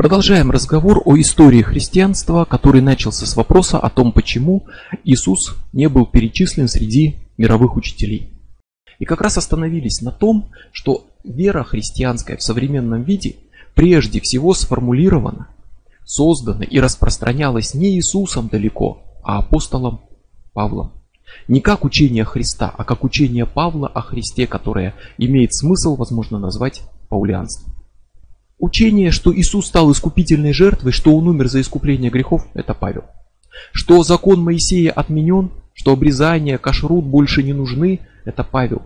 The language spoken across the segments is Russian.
Продолжаем разговор о истории христианства, который начался с вопроса о том, почему Иисус не был перечислен среди мировых учителей. И как раз остановились на том, что вера христианская в современном виде прежде всего сформулирована, создана и распространялась не Иисусом далеко, а апостолом Павлом. Не как учение Христа, а как учение Павла о Христе, которое имеет смысл, возможно, назвать паулианством. Учение, что Иисус стал искупительной жертвой, что Он умер за искупление грехов, это Павел. Что закон Моисея отменен, что обрезание, кашрут больше не нужны, это Павел.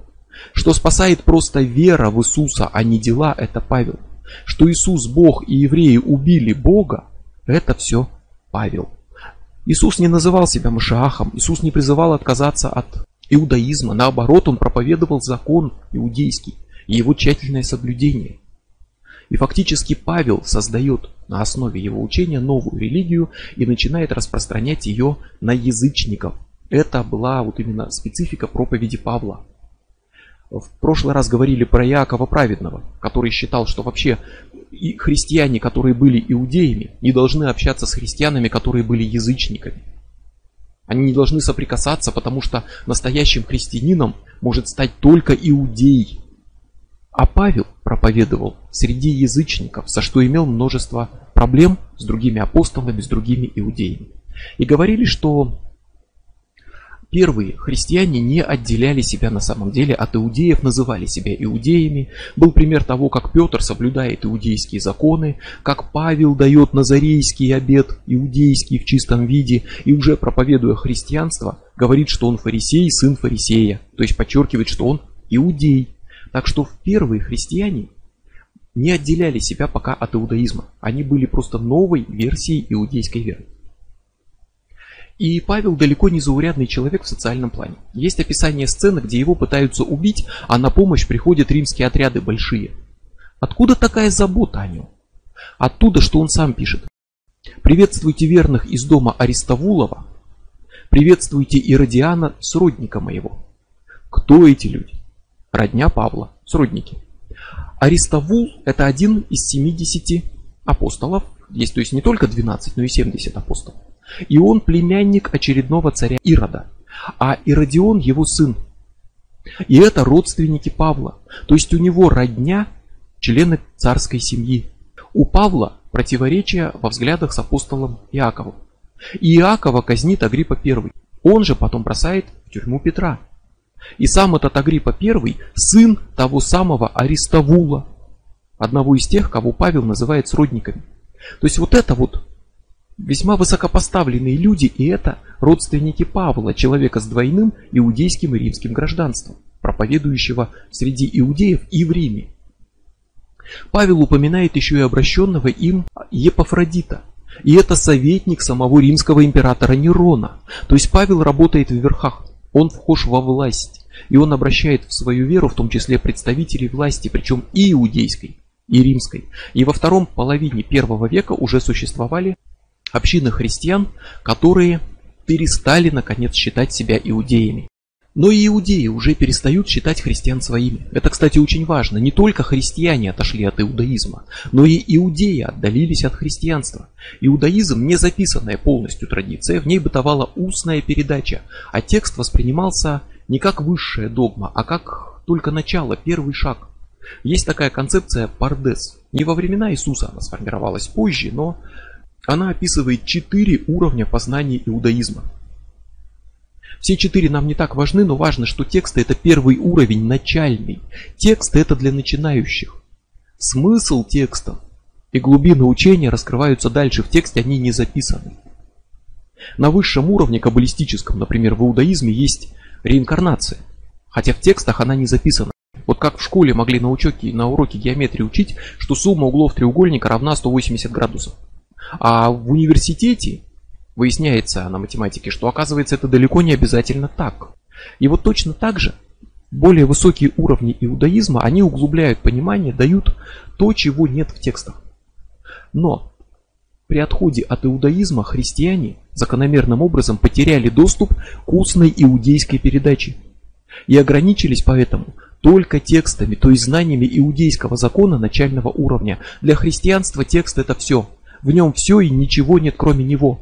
Что спасает просто вера в Иисуса, а не дела, это Павел. Что Иисус Бог и евреи убили Бога, это все Павел. Иисус не называл себя Машиахом, Иисус не призывал отказаться от иудаизма, наоборот, он проповедовал закон иудейский и его тщательное соблюдение. И фактически Павел создает на основе его учения новую религию и начинает распространять ее на язычников. Это была вот именно специфика проповеди Павла. В прошлый раз говорили про Иакова Праведного, который считал, что вообще и христиане, которые были иудеями, не должны общаться с христианами, которые были язычниками. Они не должны соприкасаться, потому что настоящим христианином может стать только иудей. А Павел проповедовал среди язычников, за что имел множество проблем с другими апостолами, с другими иудеями. И говорили, что Первые христиане не отделяли себя на самом деле от иудеев, называли себя иудеями. Был пример того, как Петр соблюдает иудейские законы, как Павел дает назарейский обет, иудейский в чистом виде, и уже проповедуя христианство, говорит, что он фарисей, сын фарисея, то есть подчеркивает, что он иудей. Так что первые христиане не отделяли себя пока от иудаизма. Они были просто новой версией иудейской веры. И Павел далеко не заурядный человек в социальном плане. Есть описание сцены, где его пытаются убить, а на помощь приходят римские отряды большие. Откуда такая забота о нем? Оттуда, что он сам пишет. Приветствуйте верных из дома Аристовулова. Приветствуйте Иродиана, сродника моего. Кто эти люди? Родня Павла, сродники. Аристовул это один из 70 апостолов. Есть то есть не только 12, но и 70 апостолов. И он племянник очередного царя Ирода, а Иродион его сын. И это родственники Павла, то есть у него родня члены царской семьи. У Павла противоречия во взглядах с апостолом Иаковом. И Иакова казнит Агриппа I. Он же потом бросает в тюрьму Петра. И сам этот Агриппа I сын того самого Аристовула, одного из тех, кого Павел называет сродниками. То есть вот это вот Весьма высокопоставленные люди, и это родственники Павла, человека с двойным иудейским и римским гражданством, проповедующего среди иудеев и в Риме. Павел упоминает еще и обращенного им Епафродита, и это советник самого римского императора Нерона. То есть Павел работает в верхах, он вхож во власть, и он обращает в свою веру, в том числе представителей власти, причем и иудейской, и римской. И во втором половине первого века уже существовали общины христиан, которые перестали наконец считать себя иудеями. Но и иудеи уже перестают считать христиан своими. Это, кстати, очень важно. Не только христиане отошли от иудаизма, но и иудеи отдалились от христианства. Иудаизм не записанная полностью традиция, в ней бытовала устная передача, а текст воспринимался не как высшая догма, а как только начало, первый шаг. Есть такая концепция пардес. Не во времена Иисуса она сформировалась позже, но она описывает четыре уровня познания иудаизма. Все четыре нам не так важны, но важно, что тексты это первый уровень, начальный. Тексты это для начинающих. Смысл текста и глубины учения раскрываются дальше в тексте, они не записаны. На высшем уровне, каббалистическом, например, в иудаизме есть реинкарнация, хотя в текстах она не записана. Вот как в школе могли на, учете, на уроке геометрии учить, что сумма углов треугольника равна 180 градусов. А в университете выясняется на математике, что оказывается это далеко не обязательно так. И вот точно так же более высокие уровни иудаизма, они углубляют понимание, дают то, чего нет в текстах. Но при отходе от иудаизма христиане закономерным образом потеряли доступ к устной иудейской передаче и ограничились поэтому только текстами, то есть знаниями иудейского закона начального уровня. Для христианства текст это все. В нем все и ничего нет кроме него.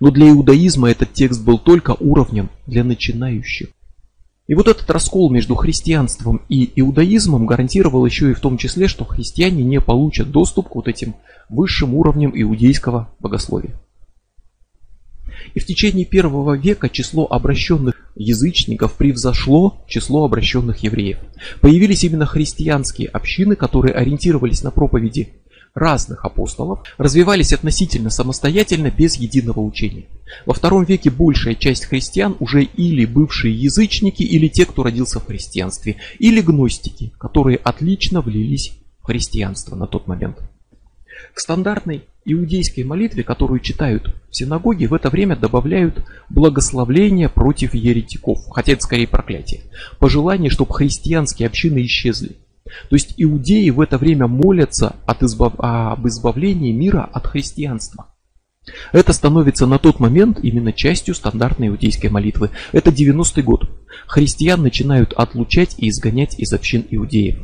Но для иудаизма этот текст был только уровнем для начинающих. И вот этот раскол между христианством и иудаизмом гарантировал еще и в том числе, что христиане не получат доступ к вот этим высшим уровням иудейского богословия. И в течение первого века число обращенных язычников превзошло число обращенных евреев. Появились именно христианские общины, которые ориентировались на проповеди разных апостолов развивались относительно самостоятельно без единого учения. Во втором веке большая часть христиан уже или бывшие язычники, или те, кто родился в христианстве, или гностики, которые отлично влились в христианство на тот момент. К стандартной иудейской молитве, которую читают в синагоге, в это время добавляют благословление против еретиков, хотя это скорее проклятие. Пожелание, чтобы христианские общины исчезли. То есть иудеи в это время молятся от избав... об избавлении мира от христианства. Это становится на тот момент именно частью стандартной иудейской молитвы. Это 90-й год. Христиан начинают отлучать и изгонять из общин иудеев.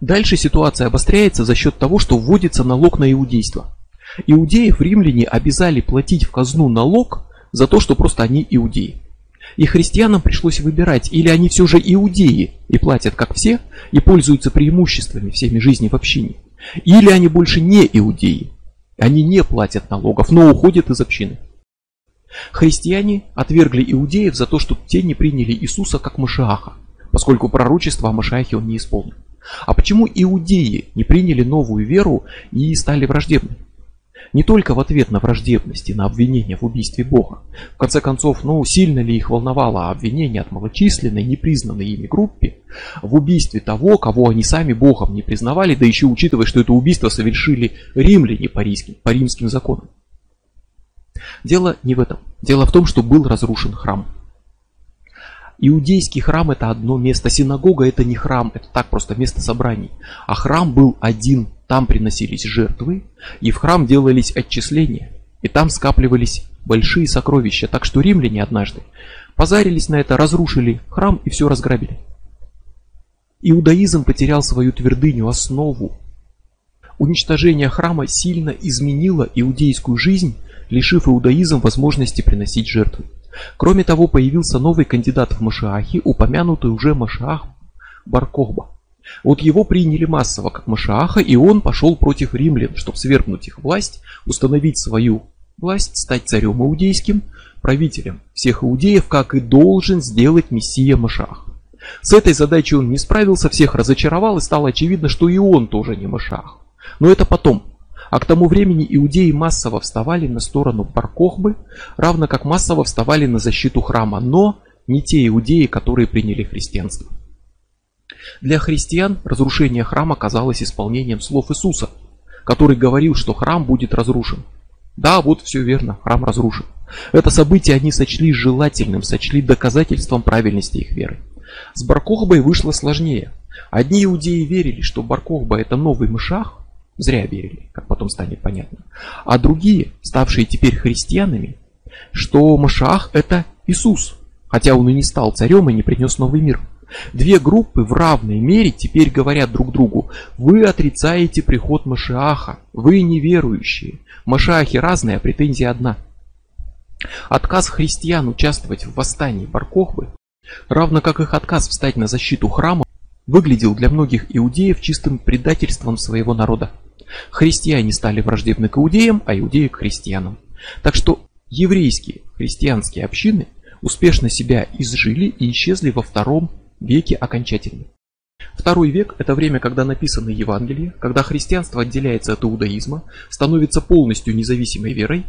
Дальше ситуация обостряется за счет того, что вводится налог на иудейство. Иудеев римляне обязали платить в казну налог за то, что просто они иудеи. И христианам пришлось выбирать, или они все же иудеи и платят как все, и пользуются преимуществами всеми жизни в общине, или они больше не иудеи, они не платят налогов, но уходят из общины. Христиане отвергли иудеев за то, что те не приняли Иисуса как Машиаха, поскольку пророчество о Машиахе он не исполнил. А почему иудеи не приняли новую веру и стали враждебны? Не только в ответ на враждебность и на обвинение в убийстве Бога. В конце концов, ну сильно ли их волновало обвинение от малочисленной, непризнанной ими группе в убийстве того, кого они сами Богом не признавали, да еще учитывая, что это убийство совершили римляне по римским, по римским законам. Дело не в этом. Дело в том, что был разрушен храм. Иудейский храм это одно место, синагога это не храм, это так просто место собраний. А храм был один, там приносились жертвы, и в храм делались отчисления, и там скапливались большие сокровища, так что римляне однажды позарились на это, разрушили храм и все разграбили. Иудаизм потерял свою твердыню, основу. Уничтожение храма сильно изменило иудейскую жизнь, лишив иудаизм возможности приносить жертвы. Кроме того, появился новый кандидат в Машиахи, упомянутый уже Машиах Баркохба. Вот его приняли массово как Машиаха, и он пошел против римлян, чтобы свергнуть их власть, установить свою власть, стать царем иудейским, правителем всех иудеев, как и должен сделать Мессия Машах. С этой задачей он не справился, всех разочаровал, и стало очевидно, что и он тоже не Машах. Но это потом. А к тому времени иудеи массово вставали на сторону Баркохбы, равно как массово вставали на защиту храма, но не те иудеи, которые приняли христианство. Для христиан разрушение храма казалось исполнением слов Иисуса, который говорил, что храм будет разрушен. Да, вот все верно, храм разрушен. Это событие они сочли желательным, сочли доказательством правильности их веры. С Баркохбой вышло сложнее. Одни иудеи верили, что Баркохба это новый мышах, Зря верили, как потом станет понятно. А другие, ставшие теперь христианами, что Машах это Иисус, хотя он и не стал царем и не принес новый мир. Две группы в равной мере теперь говорят друг другу, вы отрицаете приход Машиаха, вы неверующие. Машиахи разные, а претензия одна. Отказ христиан участвовать в восстании Баркохбы, равно как их отказ встать на защиту храма, выглядел для многих иудеев чистым предательством своего народа. Христиане стали враждебны к иудеям, а иудеи к христианам. Так что еврейские христианские общины успешно себя изжили и исчезли во втором веке окончательно. Второй век – это время, когда написаны Евангелия, когда христианство отделяется от иудаизма, становится полностью независимой верой,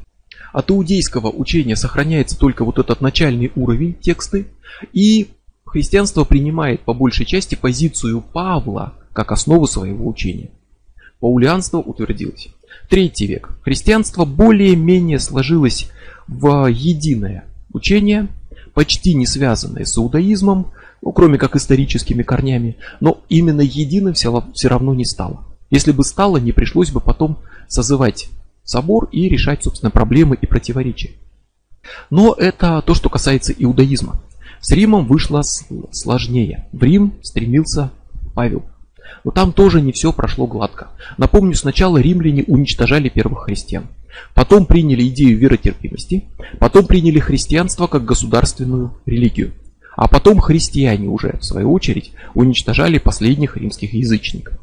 от иудейского учения сохраняется только вот этот начальный уровень тексты, и христианство принимает по большей части позицию Павла как основу своего учения. Паулианство утвердилось. Третий век. Христианство более-менее сложилось в единое учение, почти не связанное с иудаизмом, ну, кроме как историческими корнями, но именно единым все, равно не стало. Если бы стало, не пришлось бы потом созывать собор и решать, собственно, проблемы и противоречия. Но это то, что касается иудаизма. С Римом вышло сложнее. В Рим стремился Павел. Но там тоже не все прошло гладко. Напомню, сначала римляне уничтожали первых христиан. Потом приняли идею веротерпимости. Потом приняли христианство как государственную религию. А потом христиане уже, в свою очередь, уничтожали последних римских язычников.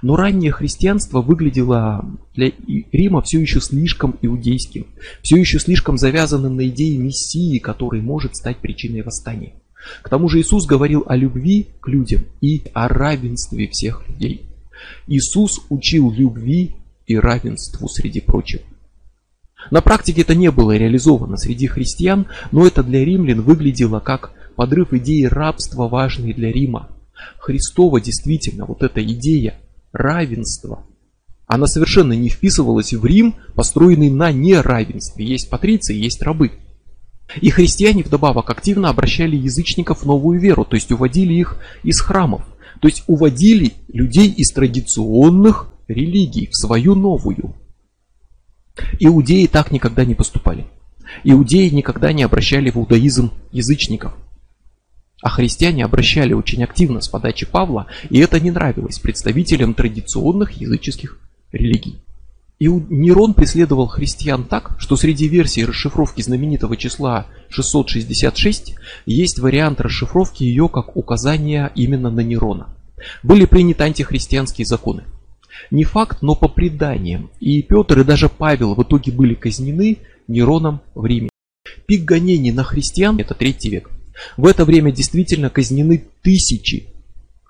Но раннее христианство выглядело для Рима все еще слишком иудейским, все еще слишком завязанным на идее Мессии, который может стать причиной восстания. К тому же Иисус говорил о любви к людям и о равенстве всех людей. Иисус учил любви и равенству среди прочего. На практике это не было реализовано среди христиан, но это для римлян выглядело как подрыв идеи рабства, важной для Рима. Христова действительно вот эта идея равенства, она совершенно не вписывалась в Рим, построенный на неравенстве. Есть патриции, есть рабы. И христиане вдобавок активно обращали язычников в новую веру, то есть уводили их из храмов. То есть уводили людей из традиционных религий в свою новую. Иудеи так никогда не поступали. Иудеи никогда не обращали в иудаизм язычников. А христиане обращали очень активно с подачи Павла, и это не нравилось представителям традиционных языческих религий. И Нерон преследовал христиан так, что среди версий расшифровки знаменитого числа 666 есть вариант расшифровки ее как указание именно на Нерона. Были приняты антихристианские законы. Не факт, но по преданиям. И Петр, и даже Павел в итоге были казнены Нероном в Риме. Пик гонений на христиан – это третий век. В это время действительно казнены тысячи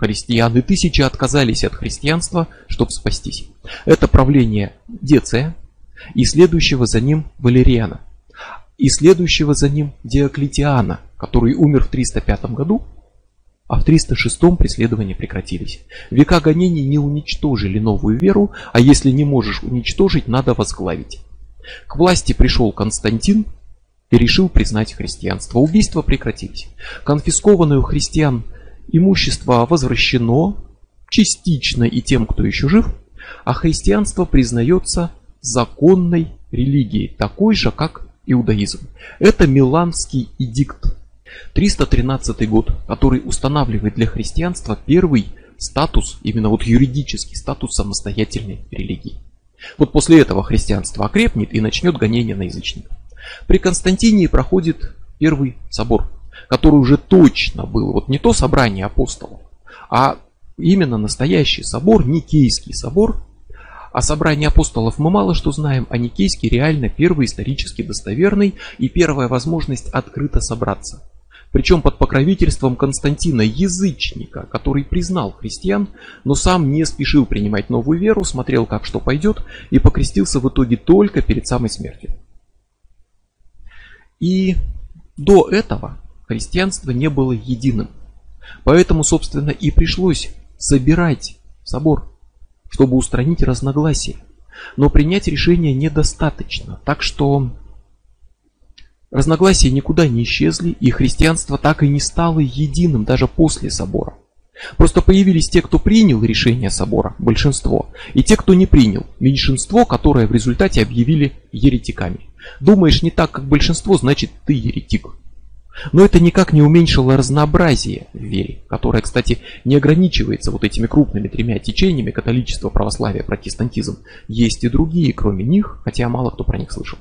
христиан, и тысячи отказались от христианства, чтобы спастись. Это правление Деция и следующего за ним Валериана, и следующего за ним Диоклетиана, который умер в 305 году, а в 306 преследования прекратились. Века гонений не уничтожили новую веру, а если не можешь уничтожить, надо возглавить. К власти пришел Константин, и решил признать христианство. Убийства прекратились. Конфискованное у христиан имущество возвращено частично и тем, кто еще жив, а христианство признается законной религией, такой же, как иудаизм. Это Миланский эдикт. 313 год, который устанавливает для христианства первый статус, именно вот юридический статус самостоятельной религии. Вот после этого христианство окрепнет и начнет гонение на язычников. При Константине проходит первый собор, который уже точно был, вот не то собрание апостолов, а именно настоящий собор, Никейский собор. О собрании апостолов мы мало что знаем, а Никейский реально первый исторически достоверный и первая возможность открыто собраться. Причем под покровительством Константина, язычника, который признал христиан, но сам не спешил принимать новую веру, смотрел как что пойдет и покрестился в итоге только перед самой смертью. И до этого христианство не было единым. Поэтому, собственно, и пришлось собирать собор, чтобы устранить разногласия. Но принять решение недостаточно. Так что разногласия никуда не исчезли, и христианство так и не стало единым даже после собора. Просто появились те, кто принял решение собора, большинство, и те, кто не принял, меньшинство, которое в результате объявили еретиками. Думаешь не так, как большинство, значит ты еретик. Но это никак не уменьшило разнообразие в которое, кстати, не ограничивается вот этими крупными тремя течениями католичество, православие, протестантизм. Есть и другие, кроме них, хотя мало кто про них слышал.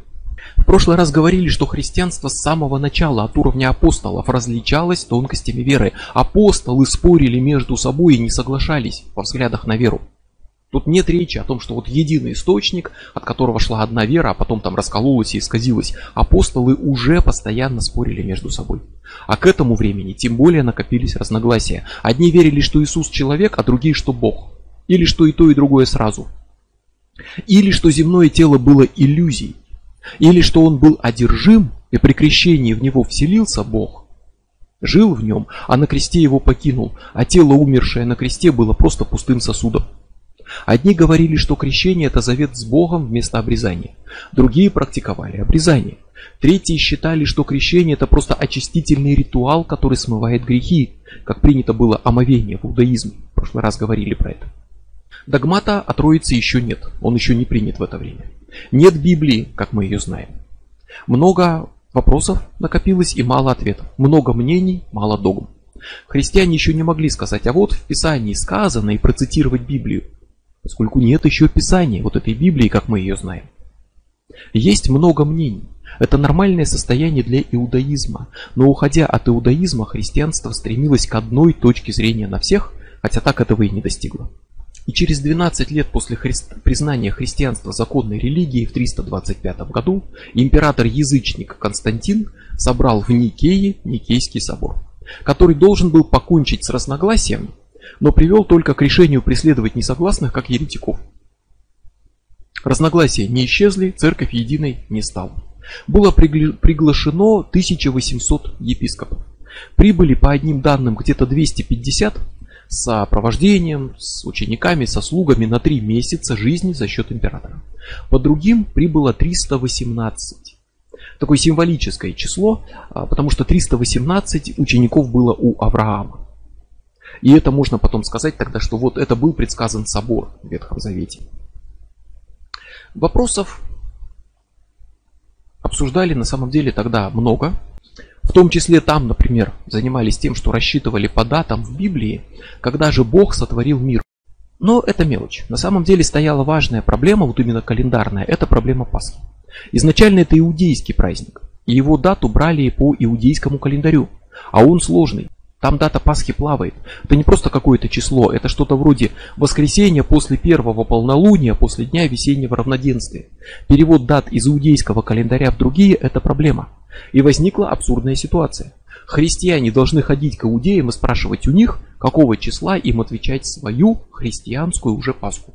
В прошлый раз говорили, что христианство с самого начала от уровня апостолов различалось тонкостями веры. Апостолы спорили между собой и не соглашались во взглядах на веру. Тут нет речи о том, что вот единый источник, от которого шла одна вера, а потом там раскололась и исказилась. Апостолы уже постоянно спорили между собой. А к этому времени тем более накопились разногласия. Одни верили, что Иисус человек, а другие, что Бог. Или что и то, и другое сразу. Или что земное тело было иллюзией. Или что он был одержим, и при крещении в него вселился Бог. Жил в нем, а на кресте его покинул, а тело, умершее на кресте, было просто пустым сосудом. Одни говорили, что крещение это завет с Богом вместо обрезания. Другие практиковали обрезание. Третьи считали, что крещение это просто очистительный ритуал, который смывает грехи, как принято было омовение в иудаизме. В прошлый раз говорили про это. Догмата о Троице еще нет, он еще не принят в это время. Нет Библии, как мы ее знаем. Много Вопросов накопилось и мало ответов. Много мнений, мало догм. Христиане еще не могли сказать, а вот в Писании сказано и процитировать Библию, поскольку нет еще Писания, вот этой Библии, как мы ее знаем. Есть много мнений. Это нормальное состояние для иудаизма, но уходя от иудаизма, христианство стремилось к одной точке зрения на всех, хотя так этого и не достигло. И через 12 лет после хри... признания христианства законной религией в 325 году император-язычник Константин собрал в Никее Никейский собор, который должен был покончить с разногласиями, но привел только к решению преследовать несогласных как еретиков. Разногласия не исчезли, церковь единой не стала. Было пригла... приглашено 1800 епископов. Прибыли по одним данным где-то 250, с сопровождением, с учениками, со слугами на три месяца жизни за счет императора. По другим прибыло 318. Такое символическое число, а, потому что 318 учеников было у Авраама. И это можно потом сказать тогда, что вот это был предсказан собор в Ветхом Завете. Вопросов обсуждали на самом деле тогда много. В том числе там, например, занимались тем, что рассчитывали по датам в Библии, когда же Бог сотворил мир. Но это мелочь. На самом деле стояла важная проблема, вот именно календарная, это проблема Пасхи. Изначально это иудейский праздник, и его дату брали по иудейскому календарю, а он сложный. Там дата Пасхи плавает. Это не просто какое-то число, это что-то вроде воскресенья после первого полнолуния, после дня весеннего равноденствия. Перевод дат из иудейского календаря в другие – это проблема. И возникла абсурдная ситуация. Христиане должны ходить к иудеям и спрашивать у них, какого числа им отвечать свою христианскую уже Пасху.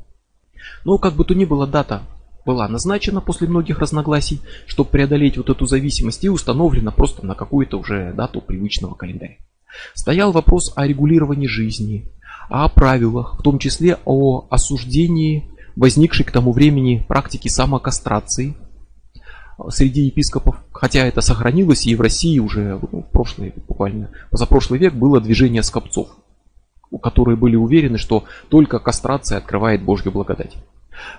Но как бы то ни было, дата была назначена после многих разногласий, чтобы преодолеть вот эту зависимость и установлена просто на какую-то уже дату привычного календаря. Стоял вопрос о регулировании жизни, о правилах, в том числе о осуждении возникшей к тому времени практики самокастрации среди епископов, хотя это сохранилось и в России уже ну, в прошлый, буквально позапрошлый век было движение скопцов, которые были уверены, что только кастрация открывает Божью благодать.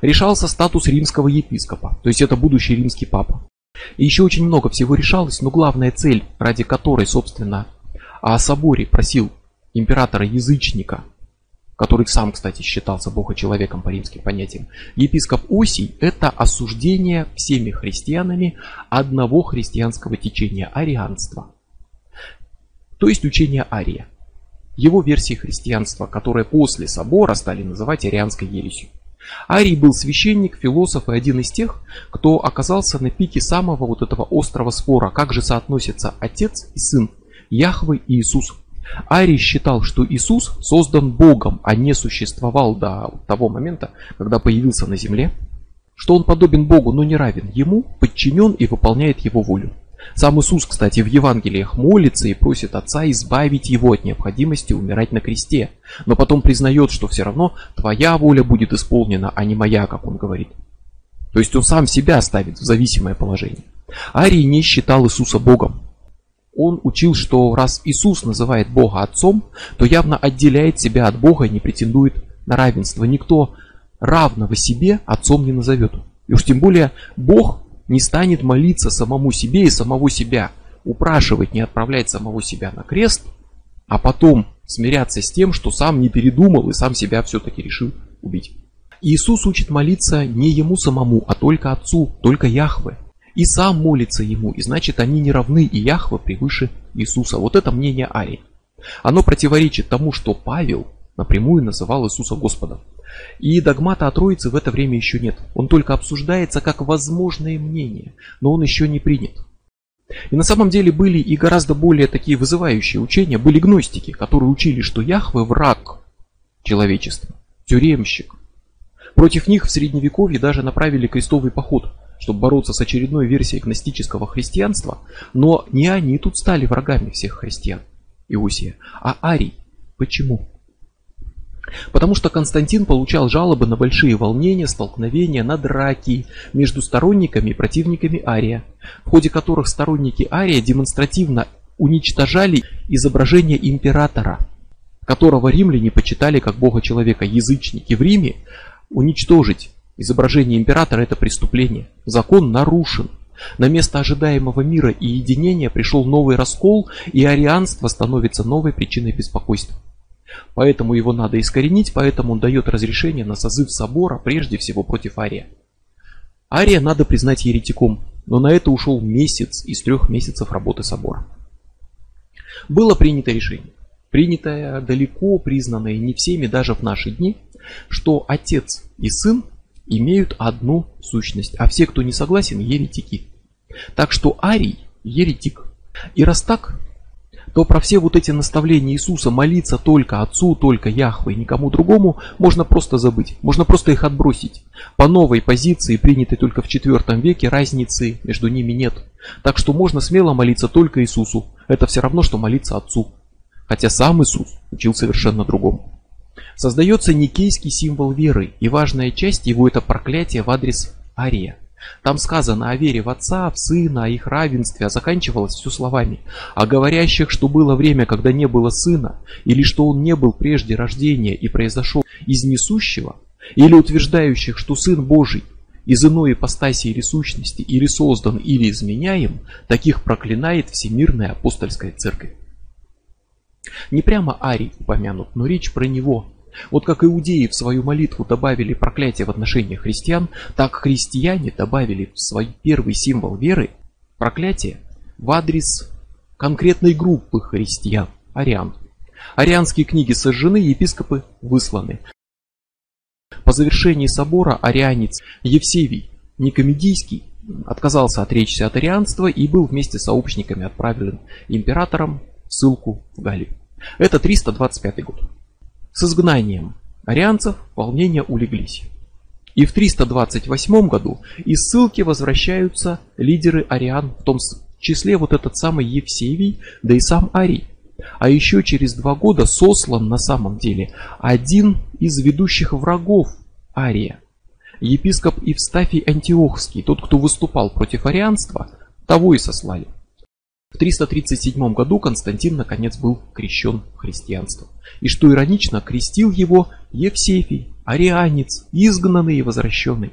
Решался статус римского епископа, то есть это будущий римский папа. И еще очень много всего решалось, но главная цель, ради которой, собственно, а о соборе просил императора-язычника, который сам, кстати, считался богочеловеком по римским понятиям, епископ Осий – это осуждение всеми христианами одного христианского течения – арианства. То есть учение Ария. Его версии христианства, которые после собора стали называть арианской ересью. Арий был священник, философ и один из тех, кто оказался на пике самого вот этого острого спора, как же соотносятся отец и сын, Яхвы и Иисус. Арий считал, что Иисус создан Богом, а не существовал до того момента, когда появился на земле, что он подобен Богу, но не равен ему, подчинен и выполняет его волю. Сам Иисус, кстати, в Евангелиях молится и просит Отца избавить его от необходимости умирать на кресте, но потом признает, что все равно твоя воля будет исполнена, а не моя, как он говорит. То есть он сам себя ставит в зависимое положение. Арий не считал Иисуса Богом, он учил, что раз Иисус называет Бога Отцом, то явно отделяет себя от Бога и не претендует на равенство. Никто равного себе Отцом не назовет. И уж тем более Бог не станет молиться самому себе и самого себя, упрашивать не отправлять самого себя на крест, а потом смиряться с тем, что сам не передумал и сам себя все-таки решил убить. Иисус учит молиться не ему самому, а только Отцу, только Яхве и сам молится ему, и значит они не равны, и Яхва превыше Иисуса. Вот это мнение Арии. Оно противоречит тому, что Павел напрямую называл Иисуса Господом. И догмата о Троице в это время еще нет. Он только обсуждается как возможное мнение, но он еще не принят. И на самом деле были и гораздо более такие вызывающие учения, были гностики, которые учили, что Яхве враг человечества, тюремщик. Против них в средневековье даже направили крестовый поход – чтобы бороться с очередной версией гностического христианства, но не они тут стали врагами всех христиан, Иосия, а Арий. Почему? Потому что Константин получал жалобы на большие волнения, столкновения, на драки между сторонниками и противниками Ария, в ходе которых сторонники Ария демонстративно уничтожали изображение императора, которого римляне почитали как бога человека. Язычники в Риме уничтожить Изображение императора – это преступление. Закон нарушен. На место ожидаемого мира и единения пришел новый раскол, и арианство становится новой причиной беспокойства. Поэтому его надо искоренить, поэтому он дает разрешение на созыв собора, прежде всего против Ария. Ария надо признать еретиком, но на это ушел месяц из трех месяцев работы собора. Было принято решение, принятое далеко, признанное не всеми даже в наши дни, что отец и сын имеют одну сущность, а все, кто не согласен, еретики. Так что Арий еретик. И раз так, то про все вот эти наставления Иисуса молиться только Отцу, только Яхве и никому другому можно просто забыть, можно просто их отбросить. По новой позиции, принятой только в IV веке, разницы между ними нет. Так что можно смело молиться только Иисусу. Это все равно, что молиться Отцу. Хотя сам Иисус учил совершенно другому. Создается никейский символ веры, и важная часть его это проклятие в адрес Ария – там сказано о вере в Отца, в Сына, о их равенстве, а заканчивалось все словами. О говорящих, что было время, когда не было Сына, или что Он не был прежде рождения и произошел из несущего, или утверждающих, что Сын Божий из иной ипостаси или сущности, или создан, или изменяем, таких проклинает Всемирная Апостольская Церковь. Не прямо Арий упомянут, но речь про него, вот как иудеи в свою молитву добавили проклятие в отношении христиан, так христиане добавили в свой первый символ веры проклятие в адрес конкретной группы христиан, ариан. Арианские книги сожжены, епископы высланы. По завершении собора арианец Евсевий Никомедийский отказался отречься от арианства и был вместе с сообщниками отправлен императором в ссылку в Галлию. Это 325 год. С изгнанием арианцев волнения улеглись. И в 328 году из ссылки возвращаются лидеры ариан, в том числе вот этот самый Евсевий, да и сам Арий. А еще через два года сослан на самом деле один из ведущих врагов Ария. Епископ Евстафий Антиохский, тот, кто выступал против арианства, того и сослали. В 337 году Константин наконец был крещен в христианство. И что иронично, крестил его Евсефий, арианец, изгнанный и возвращенный.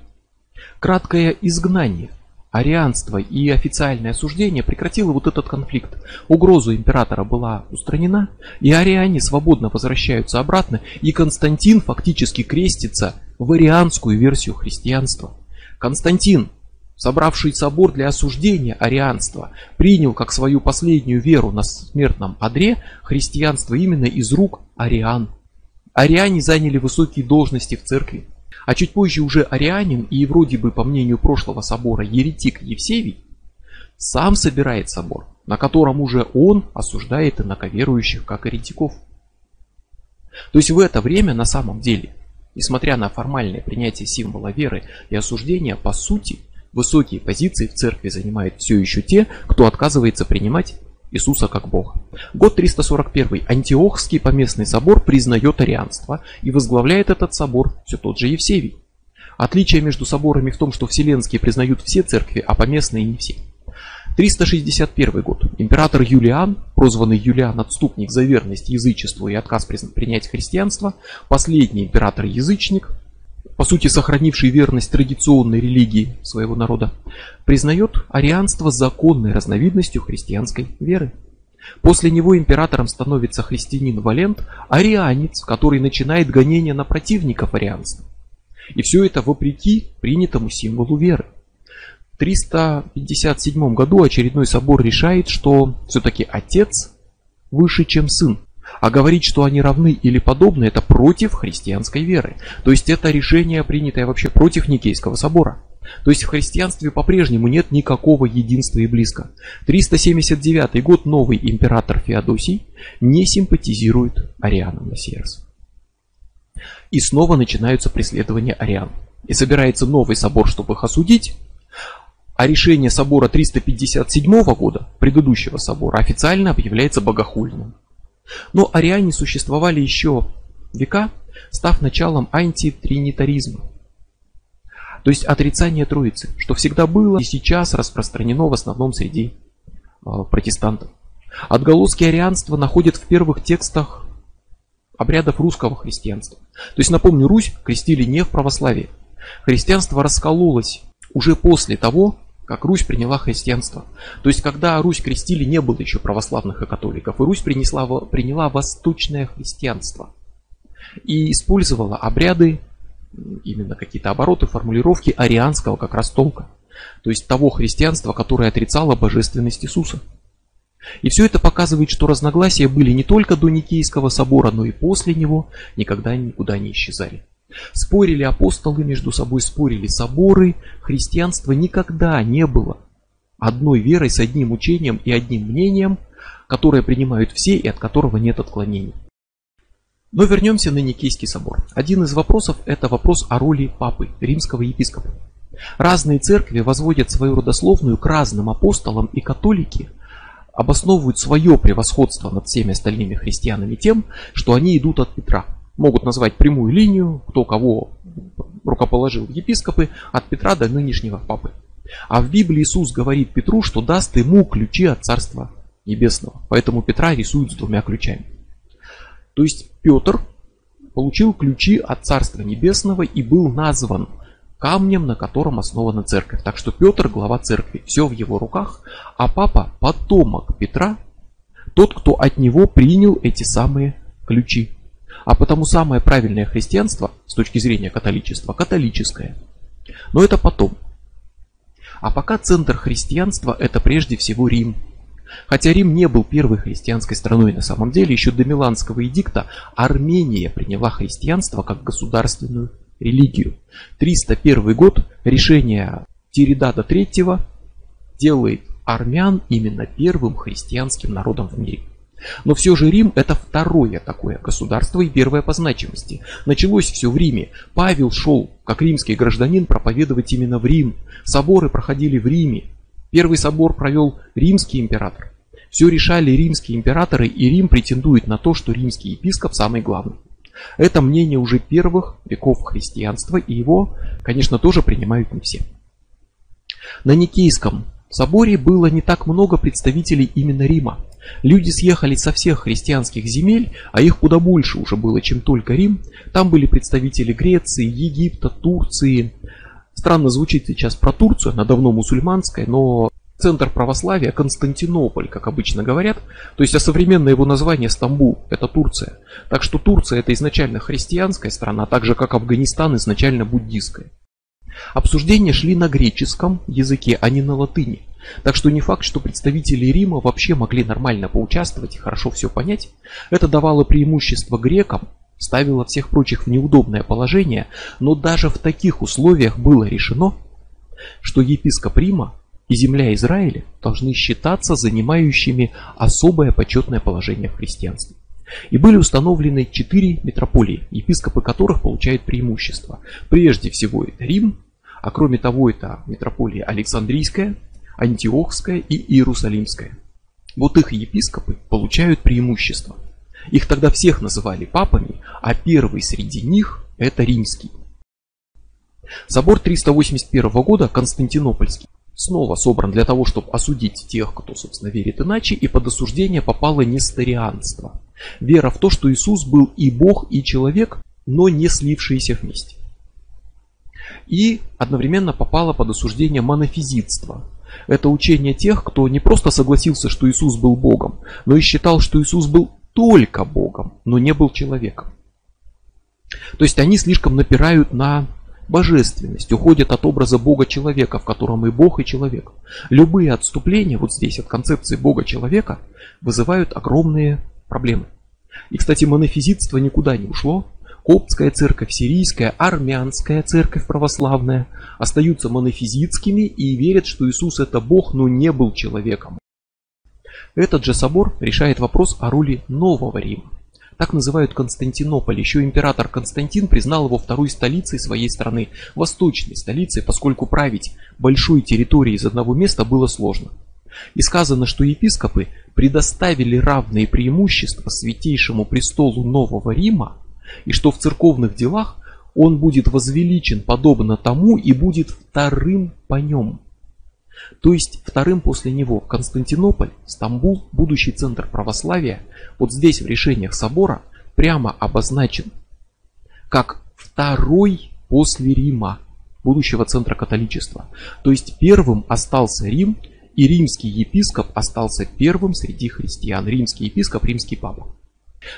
Краткое изгнание, арианство и официальное осуждение прекратило вот этот конфликт. Угроза императора была устранена, и ариане свободно возвращаются обратно, и Константин фактически крестится в арианскую версию христианства. Константин собравший собор для осуждения арианства, принял как свою последнюю веру на смертном одре христианство именно из рук ариан. Ариане заняли высокие должности в церкви. А чуть позже уже арианин и вроде бы по мнению прошлого собора еретик Евсевий сам собирает собор, на котором уже он осуждает инаковерующих как еретиков. То есть в это время на самом деле, несмотря на формальное принятие символа веры и осуждения, по сути, Высокие позиции в церкви занимают все еще те, кто отказывается принимать Иисуса как Бога. Год 341. Антиохский поместный собор признает арианство и возглавляет этот собор все тот же Евсевий. Отличие между соборами в том, что вселенские признают все церкви, а поместные не все. 361 год. Император Юлиан, прозванный Юлиан Отступник за верность язычеству и отказ принять христианство, последний император-язычник, по сути сохранивший верность традиционной религии своего народа, признает арианство законной разновидностью христианской веры. После него императором становится христианин Валент, арианец, который начинает гонение на противников арианства. И все это вопреки принятому символу веры. В 357 году очередной собор решает, что все-таки отец выше, чем сын. А говорить, что они равны или подобны, это против христианской веры. То есть это решение, принятое вообще против Никейского собора. То есть в христианстве по-прежнему нет никакого единства и близко. 379 год новый император Феодосий не симпатизирует арианам на сей. И снова начинаются преследования ариан. И собирается новый собор, чтобы их осудить. А решение собора 357 года, предыдущего собора, официально объявляется богохульным. Но ариане существовали еще века, став началом антитринитаризма. То есть отрицание Троицы, что всегда было и сейчас распространено в основном среди э, протестантов. Отголоски арианства находят в первых текстах обрядов русского христианства. То есть, напомню, Русь крестили не в православии. Христианство раскололось уже после того, как Русь приняла христианство. То есть, когда Русь крестили, не было еще православных и католиков, и Русь принесла, приняла восточное христианство и использовала обряды, именно какие-то обороты, формулировки арианского как раз толка. То есть того христианства, которое отрицало божественность Иисуса. И все это показывает, что разногласия были не только до Никейского собора, но и после него никогда никуда не исчезали. Спорили апостолы между собой, спорили соборы. Христианство никогда не было одной верой с одним учением и одним мнением, которое принимают все и от которого нет отклонений. Но вернемся на Никейский собор. Один из вопросов – это вопрос о роли папы, римского епископа. Разные церкви возводят свою родословную к разным апостолам, и католики обосновывают свое превосходство над всеми остальными христианами тем, что они идут от Петра. Могут назвать прямую линию, кто кого рукоположил епископы, от Петра до нынешнего папы. А в Библии Иисус говорит Петру, что даст ему ключи от Царства Небесного. Поэтому Петра рисуют с двумя ключами. То есть Петр получил ключи от Царства Небесного и был назван камнем, на котором основана церковь. Так что Петр глава церкви, все в его руках, а папа потомок Петра, тот, кто от него принял эти самые ключи. А потому самое правильное христианство с точки зрения католичества католическое. Но это потом. А пока центр христианства это прежде всего Рим. Хотя Рим не был первой христианской страной на самом деле, еще до Миланского эдикта Армения приняла христианство как государственную религию. 301 год решение Тиридада III делает армян именно первым христианским народом в мире. Но все же Рим это второе такое государство и первое по значимости. Началось все в Риме. Павел шел, как римский гражданин, проповедовать именно в Рим. Соборы проходили в Риме. Первый собор провел римский император. Все решали римские императоры, и Рим претендует на то, что римский епископ самый главный. Это мнение уже первых веков христианства, и его, конечно, тоже принимают не все. На Никейском соборе было не так много представителей именно Рима. Люди съехали со всех христианских земель, а их куда больше уже было, чем только Рим. Там были представители Греции, Египта, Турции. Странно звучит сейчас про Турцию, она давно мусульманская, но центр православия Константинополь, как обычно говорят. То есть а современное его название Стамбул, это Турция. Так что Турция это изначально христианская страна, так же как Афганистан изначально буддийская. Обсуждения шли на греческом языке, а не на латыни. Так что не факт, что представители Рима вообще могли нормально поучаствовать и хорошо все понять. Это давало преимущество грекам, ставило всех прочих в неудобное положение, но даже в таких условиях было решено, что епископ Рима и земля Израиля должны считаться занимающими особое почетное положение в христианстве. И были установлены четыре метрополии, епископы которых получают преимущество. Прежде всего это Рим, а кроме того это метрополия Александрийская, Антиохская и Иерусалимская. Вот их епископы получают преимущество. Их тогда всех называли папами, а первый среди них это римский. Собор 381 года Константинопольский снова собран для того, чтобы осудить тех, кто, собственно, верит иначе, и под осуждение попало несторианство. Вера в то, что Иисус был и Бог, и человек, но не слившиеся вместе. И одновременно попало под осуждение монофизитство. Это учение тех, кто не просто согласился, что Иисус был Богом, но и считал, что Иисус был только Богом, но не был человеком. То есть они слишком напирают на божественность, уходят от образа Бога-человека, в котором и Бог, и человек. Любые отступления вот здесь от концепции Бога-человека вызывают огромные проблемы. И, кстати, монофизитство никуда не ушло. Коптская церковь, сирийская, армянская церковь православная остаются монофизитскими и верят, что Иисус это Бог, но не был человеком. Этот же собор решает вопрос о роли Нового Рима. Так называют Константинополь. Еще император Константин признал его второй столицей своей страны, восточной столицей, поскольку править большой территорией из одного места было сложно. И сказано, что епископы предоставили равные преимущества святейшему престолу Нового Рима, и что в церковных делах он будет возвеличен подобно тому и будет вторым по нем. То есть вторым после него Константинополь, Стамбул, будущий центр православия, вот здесь в решениях собора прямо обозначен как второй после Рима. будущего центра католичества. То есть первым остался Рим, и римский епископ остался первым среди христиан. Римский епископ, римский папа.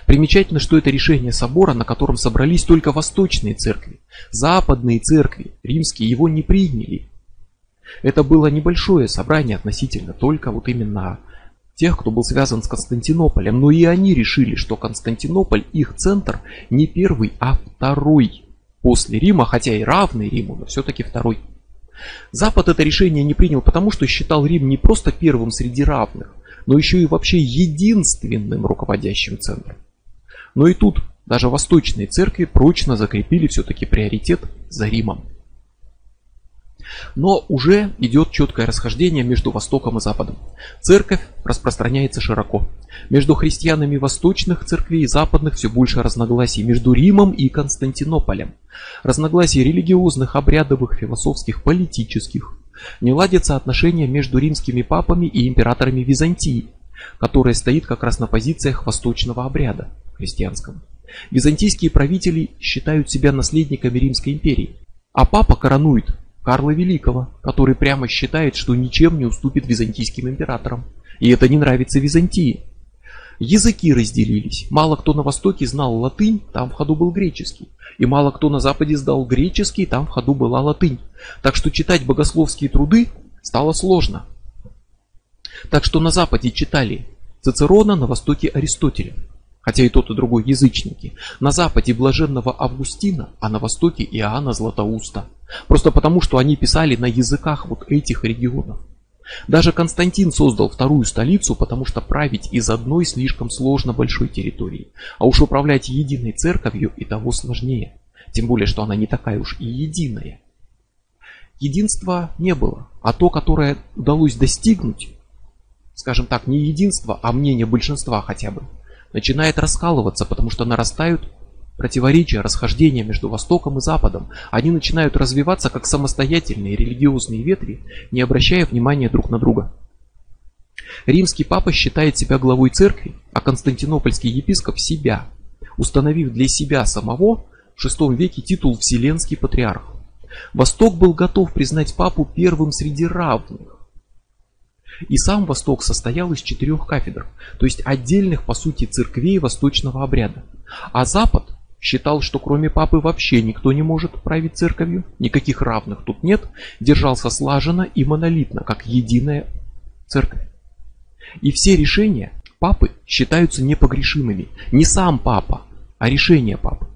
Примечательно, что это решение собора, на котором собрались только восточные церкви. Западные церкви, римские, его не приняли. Это было небольшое собрание относительно только вот именно тех, кто был связан с Константинополем. Но и они решили, что Константинополь, их центр, не первый, а второй после Рима, хотя и равный Риму, но все-таки второй. Запад это решение не принял потому, что считал Рим не просто первым среди равных, но еще и вообще единственным руководящим центром. Но и тут даже восточные церкви прочно закрепили все-таки приоритет за Римом. Но уже идет четкое расхождение между Востоком и Западом. Церковь распространяется широко. Между христианами восточных церквей и западных все больше разногласий между Римом и Константинополем. Разногласий религиозных, обрядовых, философских, политических. Не ладятся отношения между римскими папами и императорами Византии, которая стоит как раз на позициях восточного обряда христианского. Византийские правители считают себя наследниками Римской империи, а папа коронует Карла Великого, который прямо считает, что ничем не уступит византийским императорам. И это не нравится Византии. Языки разделились. Мало кто на Востоке знал латынь, там в ходу был греческий. И мало кто на Западе сдал греческий, там в ходу была латынь. Так что читать богословские труды стало сложно. Так что на Западе читали Цицерона, на Востоке Аристотеля хотя и тот и другой язычники, на западе блаженного Августина, а на востоке Иоанна Златоуста. Просто потому, что они писали на языках вот этих регионов. Даже Константин создал вторую столицу, потому что править из одной слишком сложно большой территории, а уж управлять единой церковью и того сложнее. Тем более, что она не такая уж и единая. Единства не было, а то, которое удалось достигнуть, скажем так, не единство, а мнение большинства хотя бы, начинает раскалываться, потому что нарастают противоречия, расхождения между Востоком и Западом. Они начинают развиваться как самостоятельные религиозные ветви, не обращая внимания друг на друга. Римский папа считает себя главой церкви, а константинопольский епископ себя, установив для себя самого в VI веке титул Вселенский патриарх. Восток был готов признать папу первым среди равных. И сам Восток состоял из четырех кафедр, то есть отдельных по сути церквей восточного обряда. А Запад считал, что кроме папы вообще никто не может править церковью, никаких равных тут нет, держался слаженно и монолитно, как единая церковь. И все решения папы считаются непогрешимыми. Не сам папа, а решение папы.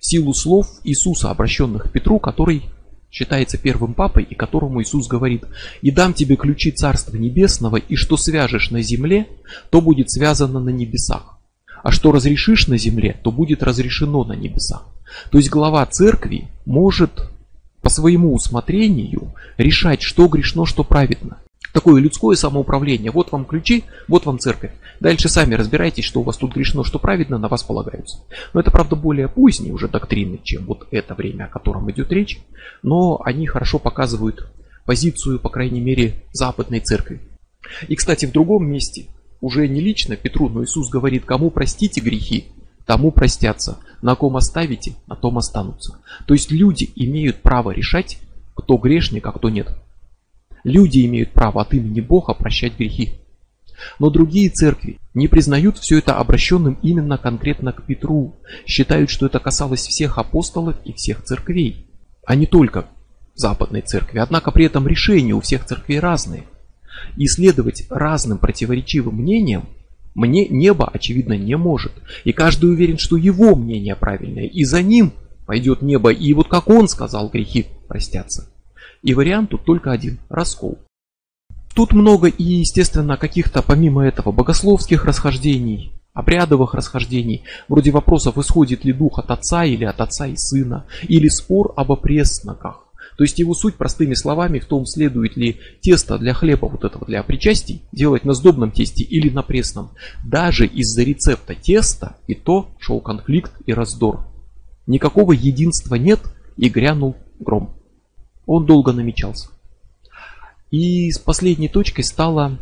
В силу слов Иисуса, обращенных к Петру, который считается первым папой и которому Иисус говорит, «И дам тебе ключи Царства Небесного, и что свяжешь на земле, то будет связано на небесах, а что разрешишь на земле, то будет разрешено на небесах». То есть глава церкви может по своему усмотрению решать, что грешно, что праведно. Такое людское самоуправление. Вот вам ключи, вот вам церковь. Дальше сами разбирайтесь, что у вас тут грешно, что праведно, на вас полагаются. Но это, правда, более поздние уже доктрины, чем вот это время, о котором идет речь. Но они хорошо показывают позицию, по крайней мере, западной церкви. И, кстати, в другом месте, уже не лично Петру, но Иисус говорит, кому простите грехи, тому простятся, на ком оставите, на том останутся. То есть люди имеют право решать, кто грешник, а кто нет. Люди имеют право от имени Бога прощать грехи. Но другие церкви не признают все это обращенным именно конкретно к Петру, считают, что это касалось всех апостолов и всех церквей, а не только западной церкви. Однако при этом решения у всех церквей разные. И следовать разным противоречивым мнениям мне небо, очевидно, не может. И каждый уверен, что его мнение правильное, и за ним пойдет небо, и вот как он сказал, грехи простятся. И вариант тут только один – раскол. Тут много и, естественно, каких-то помимо этого богословских расхождений, обрядовых расхождений, вроде вопросов, исходит ли дух от отца или от отца и сына, или спор об опресноках. То есть его суть простыми словами в том, следует ли тесто для хлеба, вот этого для причастий, делать на сдобном тесте или на пресном. Даже из-за рецепта теста и то шел конфликт и раздор. Никакого единства нет и грянул гром он долго намечался. И с последней точкой стало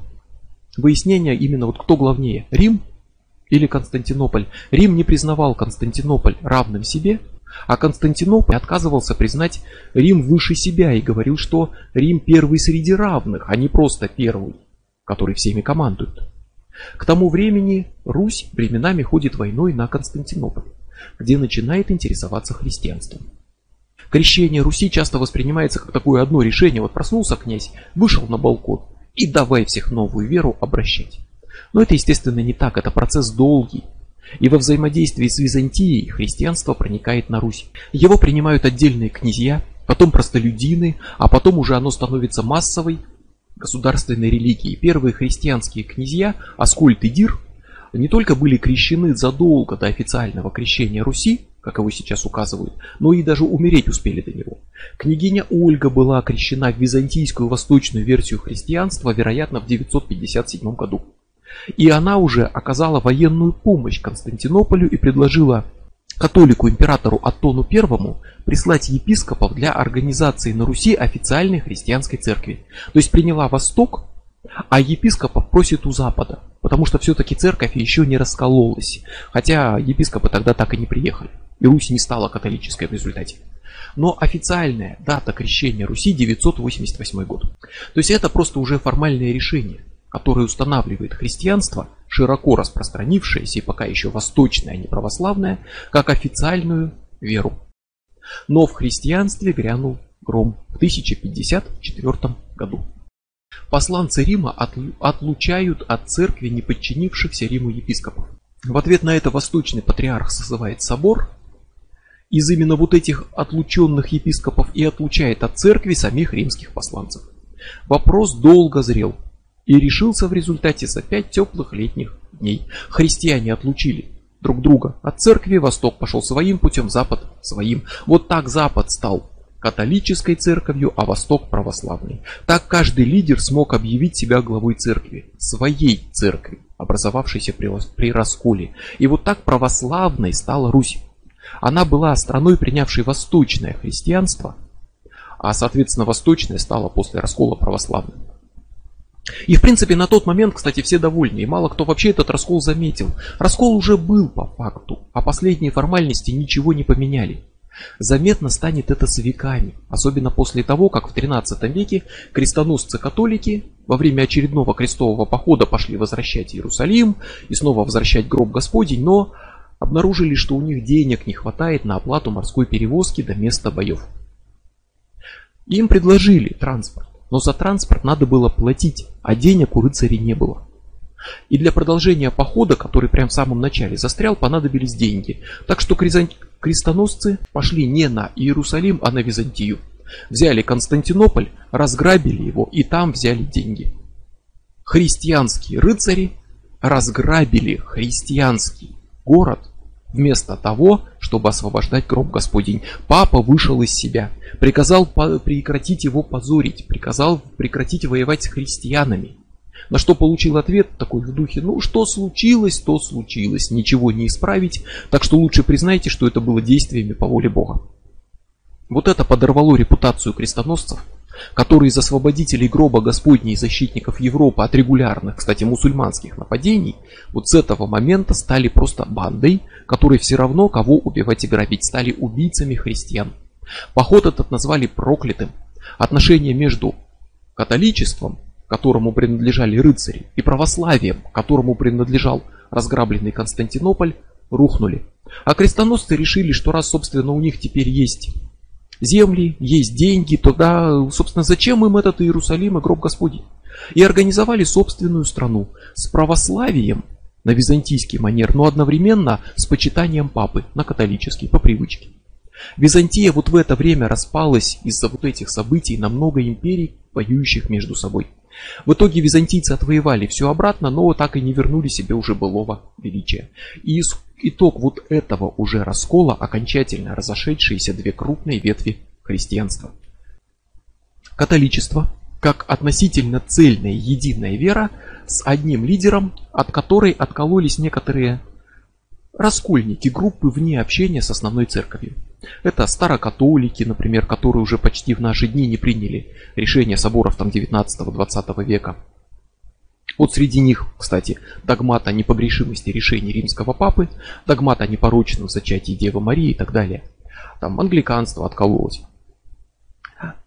выяснение именно вот кто главнее, Рим или Константинополь. Рим не признавал Константинополь равным себе, А Константинополь отказывался признать Рим выше себя и говорил, что Рим первый среди равных, а не просто первый, который всеми командует. К тому времени Русь временами ходит войной на Константинополь, где начинает интересоваться христианством. Крещение Руси часто воспринимается как такое одно решение. Вот проснулся князь, вышел на балкон и давай всех новую веру обращать. Но это, естественно, не так, это процесс долгий. И во взаимодействии с Византией христианство проникает на Русь. Его принимают отдельные князья, потом простолюдины, а потом уже оно становится массовой государственной религией. Первые христианские князья, Аскольд и Дир, не только были крещены задолго до официального крещения Руси, как его сейчас указывают, но и даже умереть успели до него. Княгиня Ольга была крещена в византийскую восточную версию христианства, вероятно, в 957 году. И она уже оказала военную помощь Константинополю и предложила католику императору Аттону I прислать епископов для организации на Руси официальной христианской церкви. То есть приняла Восток, а епископов просит у Запада, потому что все-таки церковь еще не раскололась, хотя епископы тогда так и не приехали, и Русь не стала католической в результате. Но официальная дата крещения Руси 988 год. То есть это просто уже формальное решение который устанавливает христианство, широко распространившееся и пока еще восточное, а не православное, как официальную веру. Но в христианстве грянул гром в 1054 году. Посланцы Рима отлучают от церкви неподчинившихся Риму епископов. В ответ на это восточный патриарх созывает собор, из именно вот этих отлученных епископов и отлучает от церкви самих римских посланцев. Вопрос долго зрел, и решился в результате за пять теплых летних дней. Христиане отлучили друг друга от церкви, Восток пошел своим путем, Запад своим. Вот так Запад стал католической церковью, а Восток православной. Так каждый лидер смог объявить себя главой церкви, своей церкви, образовавшейся при, при расколе. И вот так православной стала Русь. Она была страной, принявшей восточное христианство, а соответственно восточное стало после раскола православным. И в принципе на тот момент, кстати, все довольны, и мало кто вообще этот раскол заметил. Раскол уже был по факту, а последние формальности ничего не поменяли. Заметно станет это с веками, особенно после того, как в 13 веке крестоносцы-католики во время очередного крестового похода пошли возвращать Иерусалим и снова возвращать гроб Господень, но обнаружили, что у них денег не хватает на оплату морской перевозки до места боев. Им предложили транспорт. Но за транспорт надо было платить, а денег у рыцарей не было. И для продолжения похода, который прямо в самом начале застрял, понадобились деньги. Так что крестоносцы пошли не на Иерусалим, а на Византию. Взяли Константинополь, разграбили его и там взяли деньги. Христианские рыцари разграбили христианский город Вместо того, чтобы освобождать гроб Господень, папа вышел из себя, приказал прекратить его позорить, приказал прекратить воевать с христианами. На что получил ответ такой в духе, ну что случилось, то случилось, ничего не исправить, так что лучше признайте, что это было действиями по воле Бога. Вот это подорвало репутацию крестоносцев, которые из освободителей гроба Господней и защитников Европы от регулярных, кстати, мусульманских нападений, вот с этого момента стали просто бандой, которые все равно кого убивать и грабить, стали убийцами христиан. Поход этот назвали проклятым. Отношения между католичеством, которому принадлежали рыцари, и православием, которому принадлежал разграбленный Константинополь, рухнули. А крестоносцы решили, что раз, собственно, у них теперь есть земли, есть деньги, тогда, собственно, зачем им этот Иерусалим и гроб Господень? И организовали собственную страну с православием на византийский манер, но одновременно с почитанием папы на католический, по привычке. Византия вот в это время распалась из-за вот этих событий на много империй, воюющих между собой. В итоге византийцы отвоевали все обратно, но так и не вернули себе уже былого величия. И итог вот этого уже раскола окончательно разошедшиеся две крупные ветви христианства. Католичество, как относительно цельная единая вера с одним лидером, от которой откололись некоторые раскольники, группы вне общения с основной церковью. Это старокатолики, например, которые уже почти в наши дни не приняли решения соборов там 19-20 века. Вот среди них, кстати, догмат о непогрешимости решений римского папы, догмат о непорочном зачатии Девы Марии и так далее. Там англиканство откололось.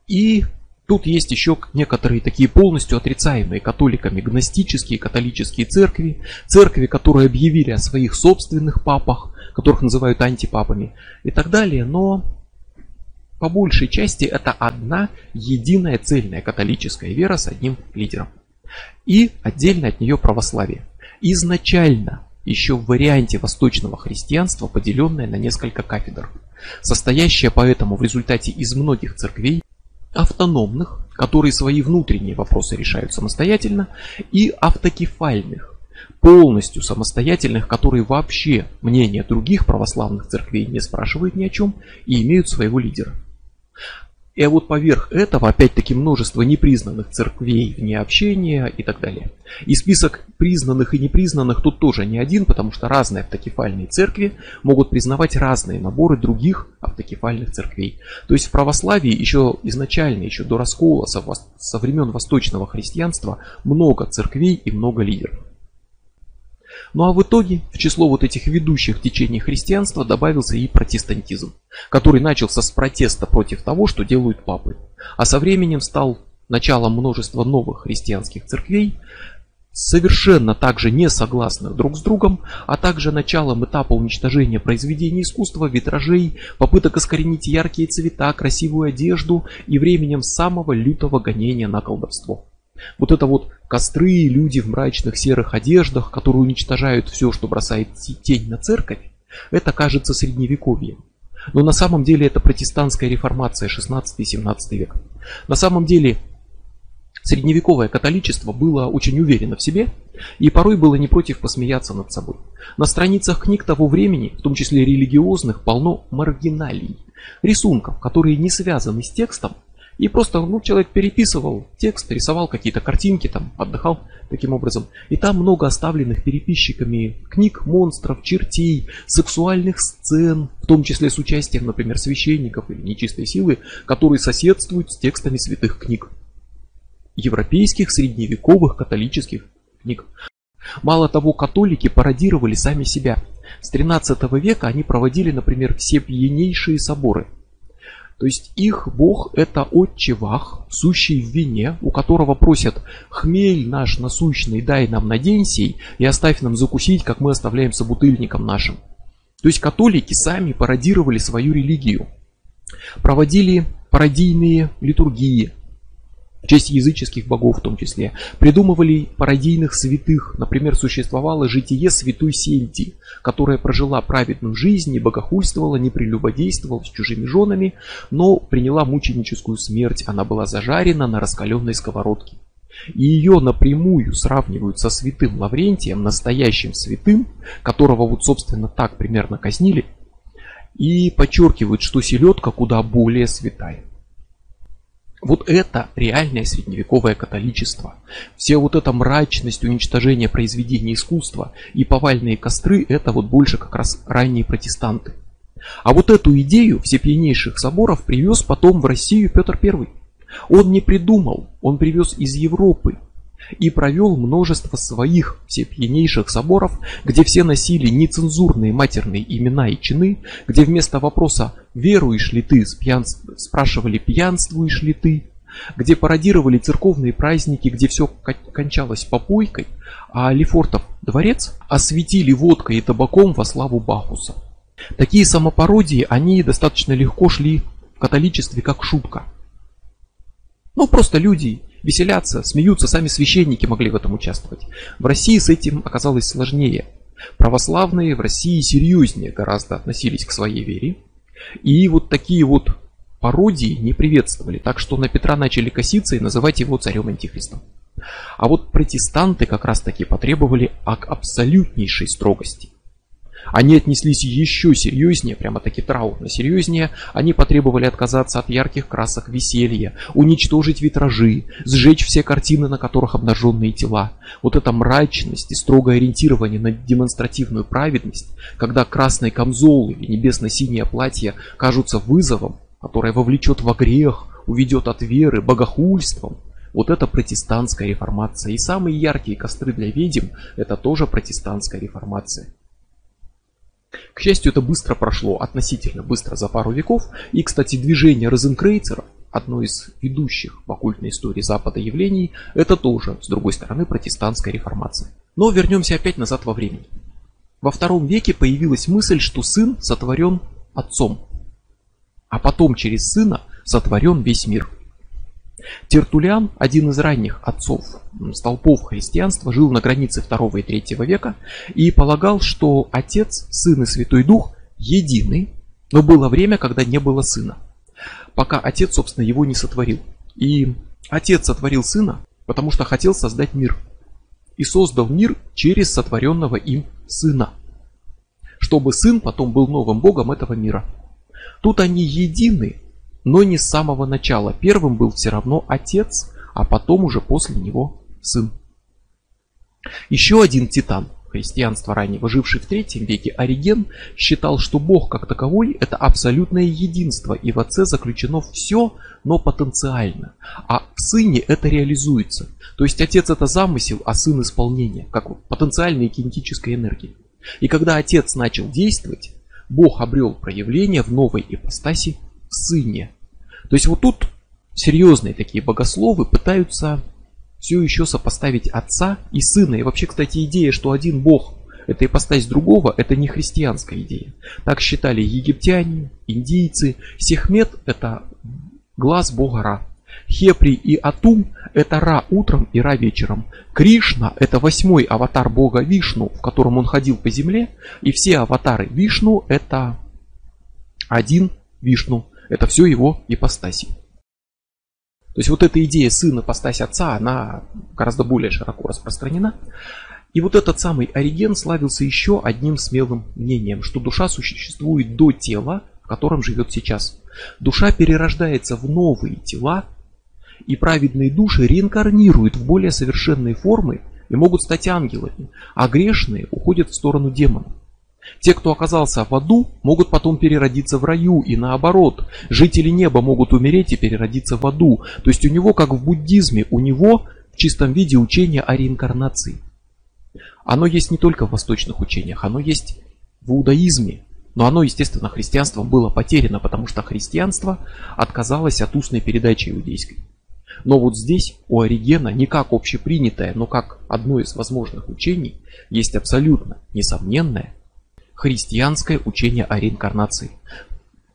И тут есть еще некоторые такие полностью отрицаемые католиками гностические католические церкви, церкви, которые объявили о своих собственных папах, которых называют антипапами и так далее, но по большей части это одна единая цельная католическая вера с одним лидером. И отдельно от нее православие. Изначально еще в варианте восточного христианства, поделенное на несколько кафедр, состоящее поэтому в результате из многих церквей, автономных, которые свои внутренние вопросы решают самостоятельно, и автокефальных, полностью самостоятельных, которые вообще мнение других православных церквей не спрашивают ни о чем и имеют своего лидера. И вот поверх этого опять-таки множество непризнанных церквей вне общения и так далее. И список признанных и непризнанных тут тоже не один, потому что разные автокефальные церкви могут признавать разные наборы других автокефальных церквей. То есть в православии еще изначально, еще до раскола со, со времен восточного христианства много церквей и много лидеров. Ну а в итоге в число вот этих ведущих течений христианства добавился и протестантизм, который начался с протеста против того, что делают папы, а со временем стал началом множества новых христианских церквей, совершенно также не согласных друг с другом, а также началом этапа уничтожения произведений искусства, витражей, попыток искоренить яркие цвета, красивую одежду и временем самого лютого гонения на колдовство. Вот это вот костры, люди в мрачных серых одеждах, которые уничтожают все, что бросает тень на церковь, это кажется средневековьем. Но на самом деле это протестантская реформация 16-17 век. На самом деле средневековое католичество было очень уверено в себе и порой было не против посмеяться над собой. На страницах книг того времени, в том числе религиозных, полно маргиналий, рисунков, которые не связаны с текстом, и просто ну, человек переписывал текст, рисовал какие-то картинки, там, отдыхал таким образом. И там много оставленных переписчиками книг, монстров, чертей, сексуальных сцен, в том числе с участием, например, священников или нечистой силы, которые соседствуют с текстами святых книг. Европейских средневековых католических книг. Мало того, католики пародировали сами себя. С 13 века они проводили, например, все пьянейшие соборы – то есть их бог это отче Вах, сущий в вине, у которого просят «Хмель наш насущный дай нам на день сей и оставь нам закусить, как мы оставляем собутыльникам нашим». То есть католики сами пародировали свою религию, проводили пародийные литургии, в честь языческих богов в том числе. Придумывали пародийных святых. Например, существовало житие святой Сельти, которая прожила праведную жизнь, не богохульствовала, не прелюбодействовала с чужими женами, но приняла мученическую смерть. Она была зажарена на раскаленной сковородке. И ее напрямую сравнивают со святым Лаврентием, настоящим святым, которого вот собственно так примерно казнили, и подчеркивают, что селедка куда более святая. Вот это реальное средневековое католичество. Все вот эта мрачность, уничтожение произведений искусства и повальные костры, это вот больше как раз ранние протестанты. А вот эту идею всепьянейших соборов привез потом в Россию Петр I. Он не придумал, он привез из Европы и провел множество своих всепьянейших соборов, где все носили нецензурные матерные имена и чины, где вместо вопроса «веруешь ли ты?» спрашивали «пьянствуешь ли ты?», где пародировали церковные праздники, где все кончалось попойкой, а Лефортов дворец осветили водкой и табаком во славу Бахуса. Такие самопародии, они достаточно легко шли в католичестве как шутка. Ну, просто люди веселятся, смеются, сами священники могли в этом участвовать. В России с этим оказалось сложнее. Православные в России серьезнее гораздо относились к своей вере. И вот такие вот пародии не приветствовали, так что на Петра начали коситься и называть его царем антихристом. А вот протестанты как раз таки потребовали абсолютнейшей строгости. Они отнеслись еще серьезнее, прямо таки траурно серьезнее. Они потребовали отказаться от ярких красок веселья, уничтожить витражи, сжечь все картины, на которых обнаженные тела. Вот эта мрачность и строгое ориентирование на демонстративную праведность, когда красный камзол или небесно-синее платье кажутся вызовом, которое вовлечет во грех, уведет от веры, богохульством. Вот это протестантская реформация. И самые яркие костры для ведьм – это тоже протестантская реформация. К счастью, это быстро прошло, относительно быстро, за пару веков. И, кстати, движение Розенкрейцера, одно из ведущих в оккультной истории Запада явлений, это тоже, с другой стороны, протестантская реформация. Но вернемся опять назад во времени. Во втором веке появилась мысль, что сын сотворен отцом, а потом через сына сотворен весь мир – Тертулиан, один из ранних отцов, столпов христианства, жил на границе 2 и 3 века и полагал, что Отец, Сын и Святой Дух едины, но было время, когда не было Сына, пока Отец, собственно, его не сотворил. И Отец сотворил Сына, потому что хотел создать мир. И создал мир через сотворенного им Сына, чтобы Сын потом был новым Богом этого мира. Тут они едины, но не с самого начала. Первым был все равно отец, а потом уже после него сын. Еще один титан христианства раннего, живший в третьем веке, Ориген, считал, что Бог как таковой – это абсолютное единство, и в Отце заключено все, но потенциально. А в Сыне это реализуется. То есть Отец – это замысел, а Сын – исполнение, как потенциальная кинетическая энергия. И когда Отец начал действовать, Бог обрел проявление в новой ипостаси сыне. То есть вот тут серьезные такие богословы пытаются все еще сопоставить отца и сына. И вообще, кстати, идея, что один бог это ипостась другого, это не христианская идея. Так считали египтяне, индийцы. Сехмет это глаз бога Ра. Хепри и Атум – это Ра утром и Ра вечером. Кришна – это восьмой аватар бога Вишну, в котором он ходил по земле. И все аватары Вишну – это один Вишну. Это все его ипостаси. То есть вот эта идея сына ипостась отца, она гораздо более широко распространена. И вот этот самый Ориген славился еще одним смелым мнением, что душа существует до тела, в котором живет сейчас. Душа перерождается в новые тела, и праведные души реинкарнируют в более совершенные формы и могут стать ангелами, а грешные уходят в сторону демонов. Те, кто оказался в аду, могут потом переродиться в раю и наоборот. Жители неба могут умереть и переродиться в аду. То есть у него, как в буддизме, у него в чистом виде учение о реинкарнации. Оно есть не только в восточных учениях, оно есть в иудаизме. Но оно, естественно, христианством было потеряно, потому что христианство отказалось от устной передачи иудейской. Но вот здесь у Оригена не как общепринятое, но как одно из возможных учений есть абсолютно несомненное христианское учение о реинкарнации.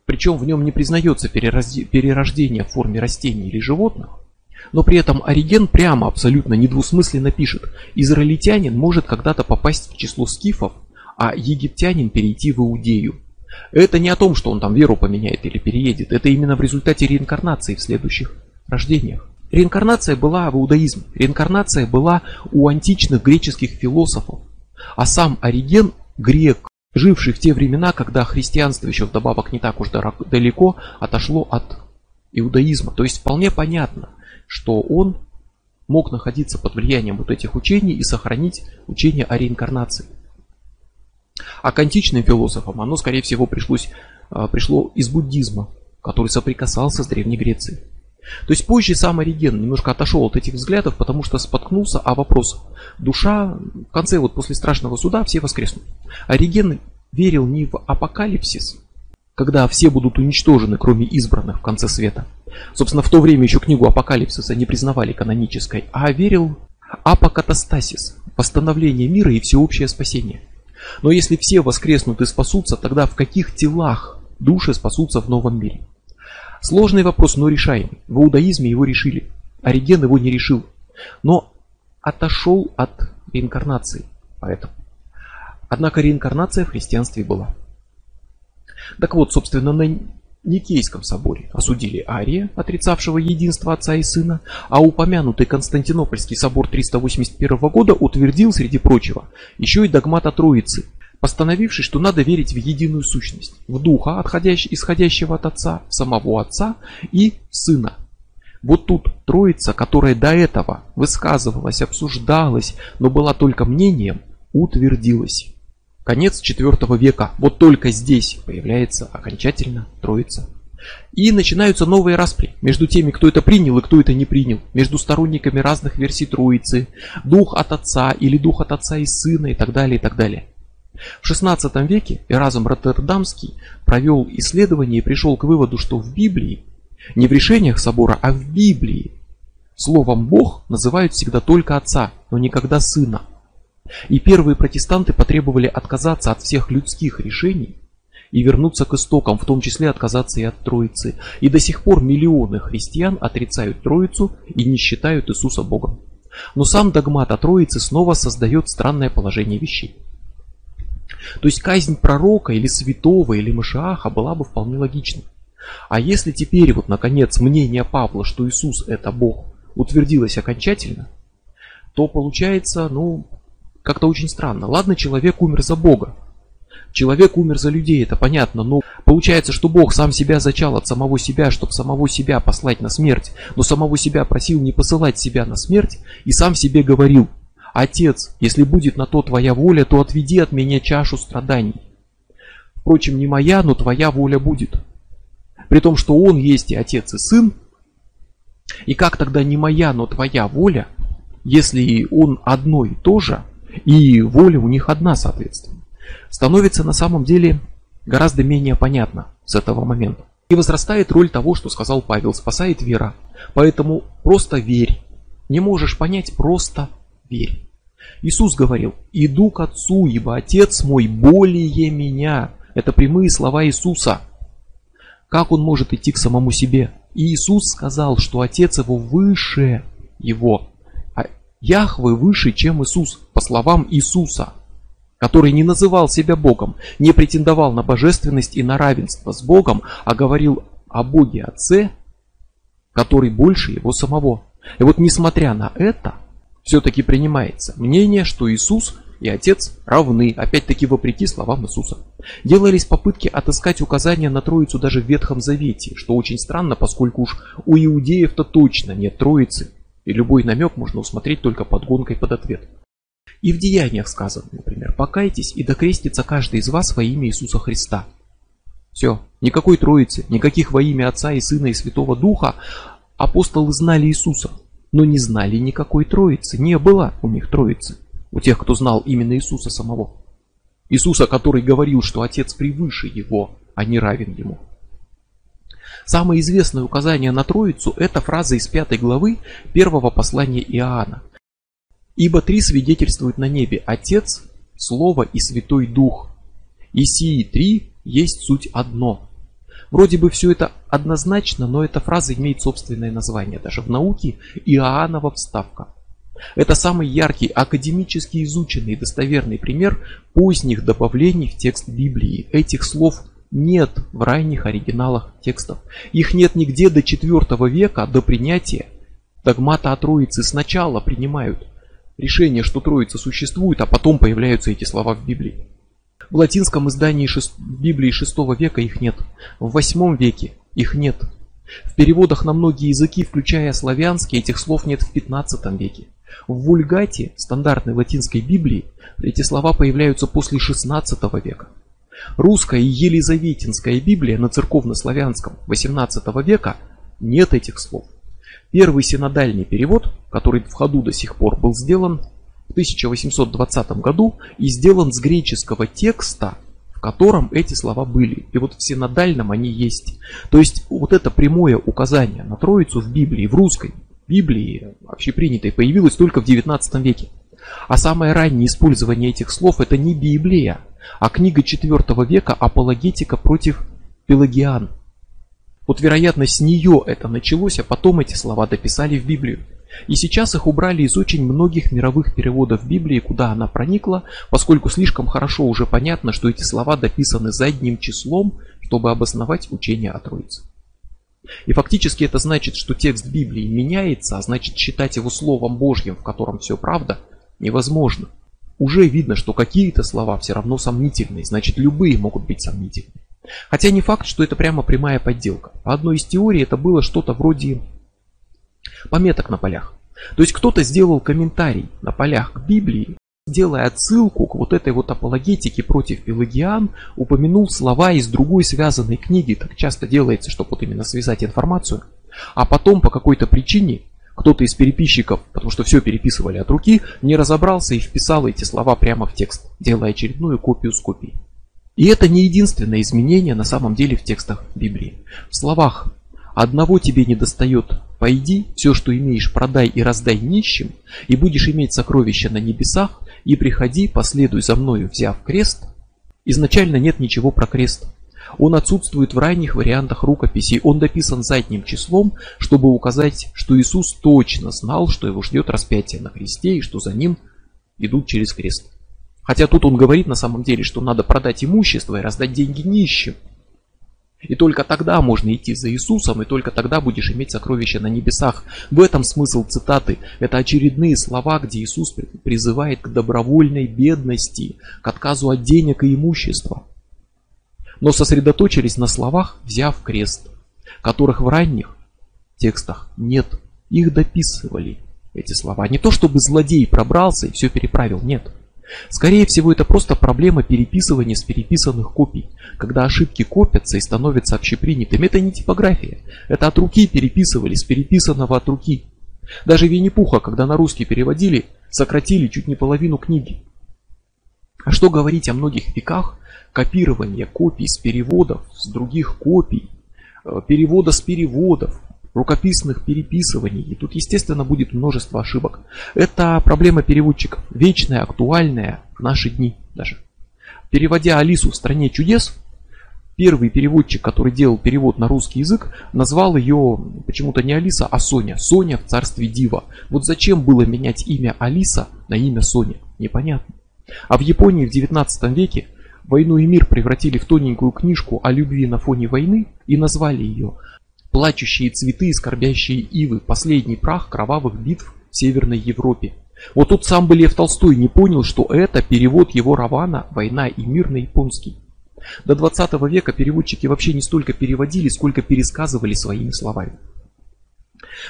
Причем в нем не признается перерождение в форме растений или животных, но при этом Ориген прямо, абсолютно недвусмысленно пишет, израильтянин может когда-то попасть в число скифов, а египтянин перейти в Иудею. Это не о том, что он там веру поменяет или переедет, это именно в результате реинкарнации в следующих рождениях. Реинкарнация была в иудаизме, реинкарнация была у античных греческих философов, а сам Ориген грек, живший в те времена, когда христианство еще вдобавок не так уж далеко отошло от иудаизма. То есть вполне понятно, что он мог находиться под влиянием вот этих учений и сохранить учение о реинкарнации. А к античным философам оно, скорее всего, пришлось, а, пришло из буддизма, который соприкасался с Древней Грецией. То есть позже сам Ориген немножко отошел от этих взглядов, потому что споткнулся о вопросах. Душа, в конце вот после страшного суда все воскреснут. Ориген верил не в апокалипсис, когда все будут уничтожены, кроме избранных в конце света. Собственно, в то время еще книгу апокалипсиса не признавали канонической, а верил апокатастасис, восстановление мира и всеобщее спасение. Но если все воскреснут и спасутся, тогда в каких телах души спасутся в новом мире? Сложный вопрос, но решаемый. В иудаизме его решили. Ориген его не решил. Но отошел от реинкарнации. Поэтому. Однако реинкарнация в христианстве была. Так вот, собственно, на Никейском соборе осудили Ария, отрицавшего единство отца и сына, а упомянутый Константинопольский собор 381 года утвердил, среди прочего, еще и догмат о Троице, постановивший, что надо верить в единую сущность, в духа, исходящего от отца, в самого отца и сына. Вот тут троица, которая до этого высказывалась, обсуждалась, но была только мнением, утвердилась. Конец IV века. Вот только здесь появляется окончательно троица. И начинаются новые распри между теми, кто это принял и кто это не принял, между сторонниками разных версий Троицы, дух от отца или дух от отца и сына и так далее, и так далее. В XVI веке Эразм Роттердамский провел исследование и пришел к выводу, что в Библии, не в решениях собора, а в Библии, словом Бог называют всегда только Отца, но никогда Сына. И первые протестанты потребовали отказаться от всех людских решений и вернуться к истокам, в том числе отказаться и от Троицы. И до сих пор миллионы христиан отрицают Троицу и не считают Иисуса Богом. Но сам догмат о Троице снова создает странное положение вещей. То есть казнь пророка или святого или Машиаха была бы вполне логичной. А если теперь вот наконец мнение Павла, что Иисус это Бог, утвердилось окончательно, то получается, ну, как-то очень странно. Ладно, человек умер за Бога. Человек умер за людей, это понятно, но получается, что Бог сам себя зачал от самого себя, чтобы самого себя послать на смерть, но самого себя просил не посылать себя на смерть и сам себе говорил, Отец, если будет на то твоя воля, то отведи от меня чашу страданий. Впрочем, не моя, но твоя воля будет. При том, что он есть и отец, и сын. И как тогда не моя, но твоя воля, если он одно и то же, и воля у них одна, соответственно, становится на самом деле гораздо менее понятно с этого момента. И возрастает роль того, что сказал Павел, спасает вера. Поэтому просто верь. Не можешь понять, просто верь. Иисус говорил, иду к Отцу, ибо Отец мой более меня. Это прямые слова Иисуса. Как он может идти к самому себе? И Иисус сказал, что Отец его выше его. А Яхве выше, чем Иисус, по словам Иисуса, который не называл себя Богом, не претендовал на божественность и на равенство с Богом, а говорил о Боге Отце, который больше его самого. И вот несмотря на это, все-таки принимается мнение, что Иисус и Отец равны, опять-таки вопреки словам Иисуса. Делались попытки отыскать указания на Троицу даже в Ветхом Завете, что очень странно, поскольку уж у иудеев-то точно нет Троицы, и любой намек можно усмотреть только под гонкой под ответ. И в Деяниях сказано, например, «Покайтесь и докрестится каждый из вас во имя Иисуса Христа». Все, никакой Троицы, никаких во имя Отца и Сына и Святого Духа. Апостолы знали Иисуса, но не знали никакой Троицы. Не было у них Троицы. У тех, кто знал именно Иисуса самого. Иисуса, который говорил, что Отец превыше Его, а не равен Ему. Самое известное указание на Троицу – это фраза из пятой главы первого послания Иоанна. «Ибо три свидетельствуют на небе – Отец, Слово и Святой Дух. И сии три есть суть одно». Вроде бы все это однозначно, но эта фраза имеет собственное название. Даже в науке Иоаннова вставка. Это самый яркий, академически изученный и достоверный пример поздних добавлений в текст Библии. Этих слов нет в ранних оригиналах текстов. Их нет нигде до IV века, до принятия догмата о Троице. Сначала принимают решение, что Троица существует, а потом появляются эти слова в Библии. В латинском издании. Библии VI века их нет. В VIII веке их нет. В переводах на многие языки, включая славянский, этих слов нет в XV веке. В вульгате, стандартной латинской Библии, эти слова появляются после XVI века. Русская и Елизаветинская Библия на церковно-славянском XVIII века нет этих слов. Первый синодальный перевод, который в ходу до сих пор был сделан, в 1820 году и сделан с греческого текста, в котором эти слова были. И вот в синодальном они есть. То есть вот это прямое указание на Троицу в Библии, в русской Библии, общепринятой, появилось только в 19 веке. А самое раннее использование этих слов это не Библия, а книга 4 века «Апологетика против пелагиан». Вот вероятно с нее это началось, а потом эти слова дописали в Библию. И сейчас их убрали из очень многих мировых переводов Библии, куда она проникла, поскольку слишком хорошо уже понятно, что эти слова дописаны задним числом, чтобы обосновать учение о Троице. И фактически это значит, что текст Библии меняется, а значит считать его Словом Божьим, в котором все правда, невозможно. Уже видно, что какие-то слова все равно сомнительные, значит любые могут быть сомнительными. Хотя не факт, что это прямо прямая подделка. По одной из теорий это было что-то вроде пометок на полях. То есть кто-то сделал комментарий на полях к Библии, делая отсылку к вот этой вот апологетике против пелагиан, упомянул слова из другой связанной книги, так часто делается, чтобы вот именно связать информацию, а потом по какой-то причине кто-то из переписчиков, потому что все переписывали от руки, не разобрался и вписал эти слова прямо в текст, делая очередную копию с копией. И это не единственное изменение на самом деле в текстах Библии. В словах «одного тебе не достает, пойди, все, что имеешь, продай и раздай нищим, и будешь иметь сокровища на небесах, и приходи, последуй за мною, взяв крест», изначально нет ничего про крест. Он отсутствует в ранних вариантах рукописей, он дописан задним числом, чтобы указать, что Иисус точно знал, что его ждет распятие на кресте и что за ним идут через крест. Хотя тут он говорит на самом деле, что надо продать имущество и раздать деньги нищим. И только тогда можно идти за Иисусом, и только тогда будешь иметь сокровища на небесах. В этом смысл цитаты. Это очередные слова, где Иисус призывает к добровольной бедности, к отказу от денег и имущества но сосредоточились на словах, взяв крест, которых в ранних текстах нет. Их дописывали, эти слова. Не то чтобы злодей пробрался и все переправил, нет. Скорее всего, это просто проблема переписывания с переписанных копий, когда ошибки копятся и становятся общепринятыми. Это не типография, это от руки переписывали, с переписанного от руки. Даже Винни-Пуха, когда на русский переводили, сократили чуть не половину книги. А что говорить о многих веках, копирование копий с переводов, с других копий, э, перевода с переводов, рукописных переписываний. И тут, естественно, будет множество ошибок. Это проблема переводчиков, вечная, актуальная в наши дни даже. Переводя Алису в «Стране чудес», первый переводчик, который делал перевод на русский язык, назвал ее почему-то не Алиса, а Соня. Соня в царстве Дива. Вот зачем было менять имя Алиса на имя Соня? Непонятно. А в Японии в 19 веке «Войну и мир» превратили в тоненькую книжку о любви на фоне войны и назвали ее «Плачущие цветы и скорбящие ивы. Последний прах кровавых битв в Северной Европе». Вот тут сам бы Лев Толстой не понял, что это перевод его романа «Война и мир» на японский. До 20 века переводчики вообще не столько переводили, сколько пересказывали своими словами.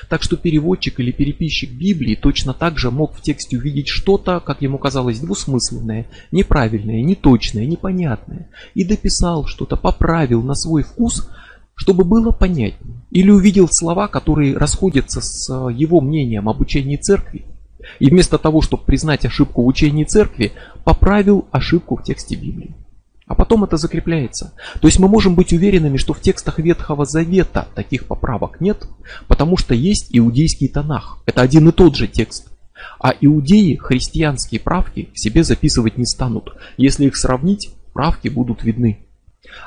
Так что переводчик или переписчик Библии точно так же мог в тексте увидеть что-то, как ему казалось, двусмысленное, неправильное, неточное, непонятное, и дописал что-то, поправил на свой вкус, чтобы было понятнее. Или увидел слова, которые расходятся с э, его мнением об учении церкви, и вместо того, чтобы признать ошибку в учении церкви, поправил ошибку в тексте Библии. А потом это закрепляется. То есть мы можем быть уверенными, что в текстах Ветхого Завета таких поправок нет, потому что есть иудейский Танах. Это один и тот же текст. А иудеи христианские правки в себе записывать не станут. Если их сравнить, правки будут видны.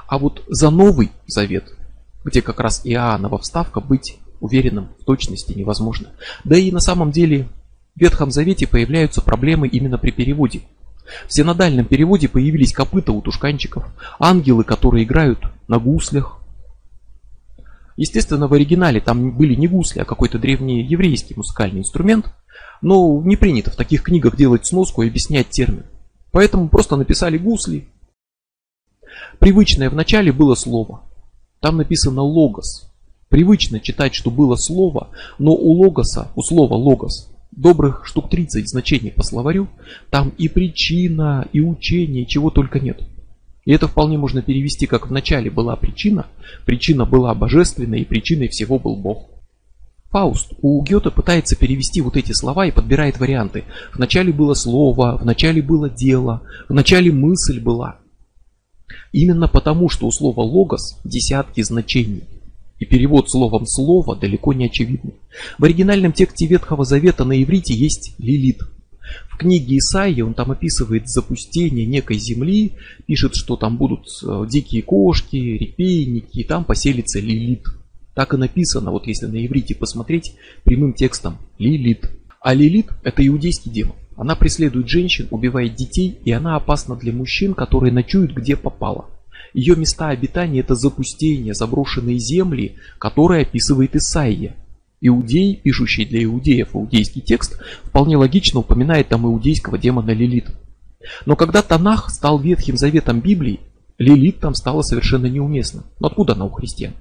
А вот за Новый Завет, где как раз Иоаннова вставка, быть уверенным в точности невозможно. Да и на самом деле в Ветхом Завете появляются проблемы именно при переводе. В синодальном переводе появились копыта у тушканчиков, ангелы, которые играют на гуслях. Естественно, в оригинале там были не гусли, а какой-то древний еврейский музыкальный инструмент, но не принято в таких книгах делать сноску и объяснять термин. Поэтому просто написали гусли. Привычное в начале было слово. Там написано логос. Привычно читать, что было слово, но у логоса, у слова логос, добрых штук 30 значений по словарю, там и причина, и учение, чего только нет. И это вполне можно перевести как в начале была причина, причина была божественной, и причиной всего был Бог. Фауст у Гёте пытается перевести вот эти слова и подбирает варианты. В начале было слово, в начале было дело, в начале мысль была. Именно потому, что у слова логос десятки значений – и перевод словом «слово» далеко не очевидный. В оригинальном тексте Ветхого Завета на иврите есть Лилит. В книге Исаии он там описывает запустение некой земли, пишет, что там будут э, дикие кошки, репейники, и там поселится Лилит. Так и написано, вот если на иврите посмотреть, прямым текстом Лилит. А Лилит это иудейский демон. Она преследует женщин, убивает детей, и она опасна для мужчин, которые ночуют где попало. Ее места обитания – это запустение, заброшенные земли, которые описывает Исаия. Иудей, пишущий для иудеев иудейский текст, вполне логично упоминает там иудейского демона Лилит. Но когда Танах стал Ветхим Заветом Библии, Лилит там стала совершенно неуместна. Но откуда она у христиан?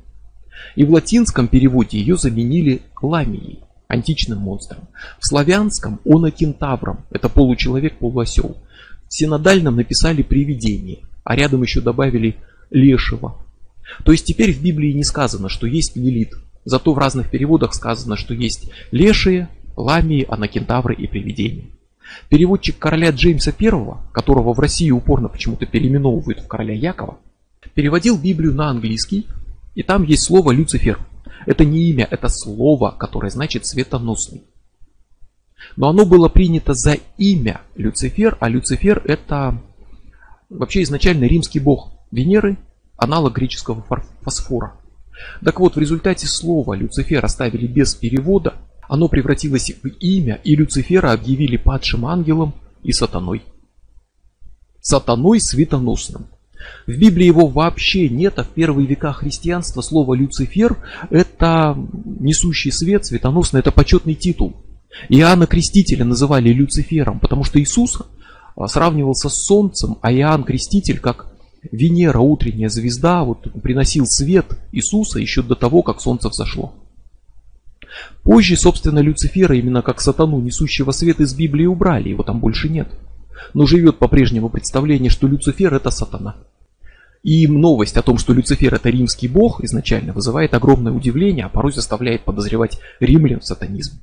И в латинском переводе ее заменили ламией, античным монстром. В славянском онокентавром, это получеловек-полуосел. В синодальном написали привидение а рядом еще добавили Лешего. То есть теперь в Библии не сказано, что есть Лилит, Зато в разных переводах сказано, что есть лешие, ламии, анакентавры и привидения. Переводчик короля Джеймса I, которого в России упорно почему-то переименовывают в короля Якова, переводил Библию на английский, и там есть слово «Люцифер». Это не имя, это слово, которое значит «светоносный». Но оно было принято за имя Люцифер, а Люцифер это вообще изначально римский бог Венеры, аналог греческого фосфора. Так вот, в результате слова Люцифер оставили без перевода, оно превратилось в имя, и Люцифера объявили падшим ангелом и сатаной. Сатаной светоносным. В Библии его вообще нет, а в первые века христианства слово Люцифер – это несущий свет, светоносный, это почетный титул. Иоанна Крестителя называли Люцифером, потому что Иисус а, сравнивался с солнцем, а Иоанн Креститель как Венера, утренняя звезда, вот приносил свет Иисуса еще до того, как солнце взошло. Позже, собственно, Люцифера, именно как сатану, несущего свет из Библии, убрали, его там больше нет. Но живет по-прежнему представление, что Люцифер это сатана. И новость о том, что Люцифер это римский бог, изначально вызывает огромное удивление, а порой заставляет подозревать римлян в сатанизме.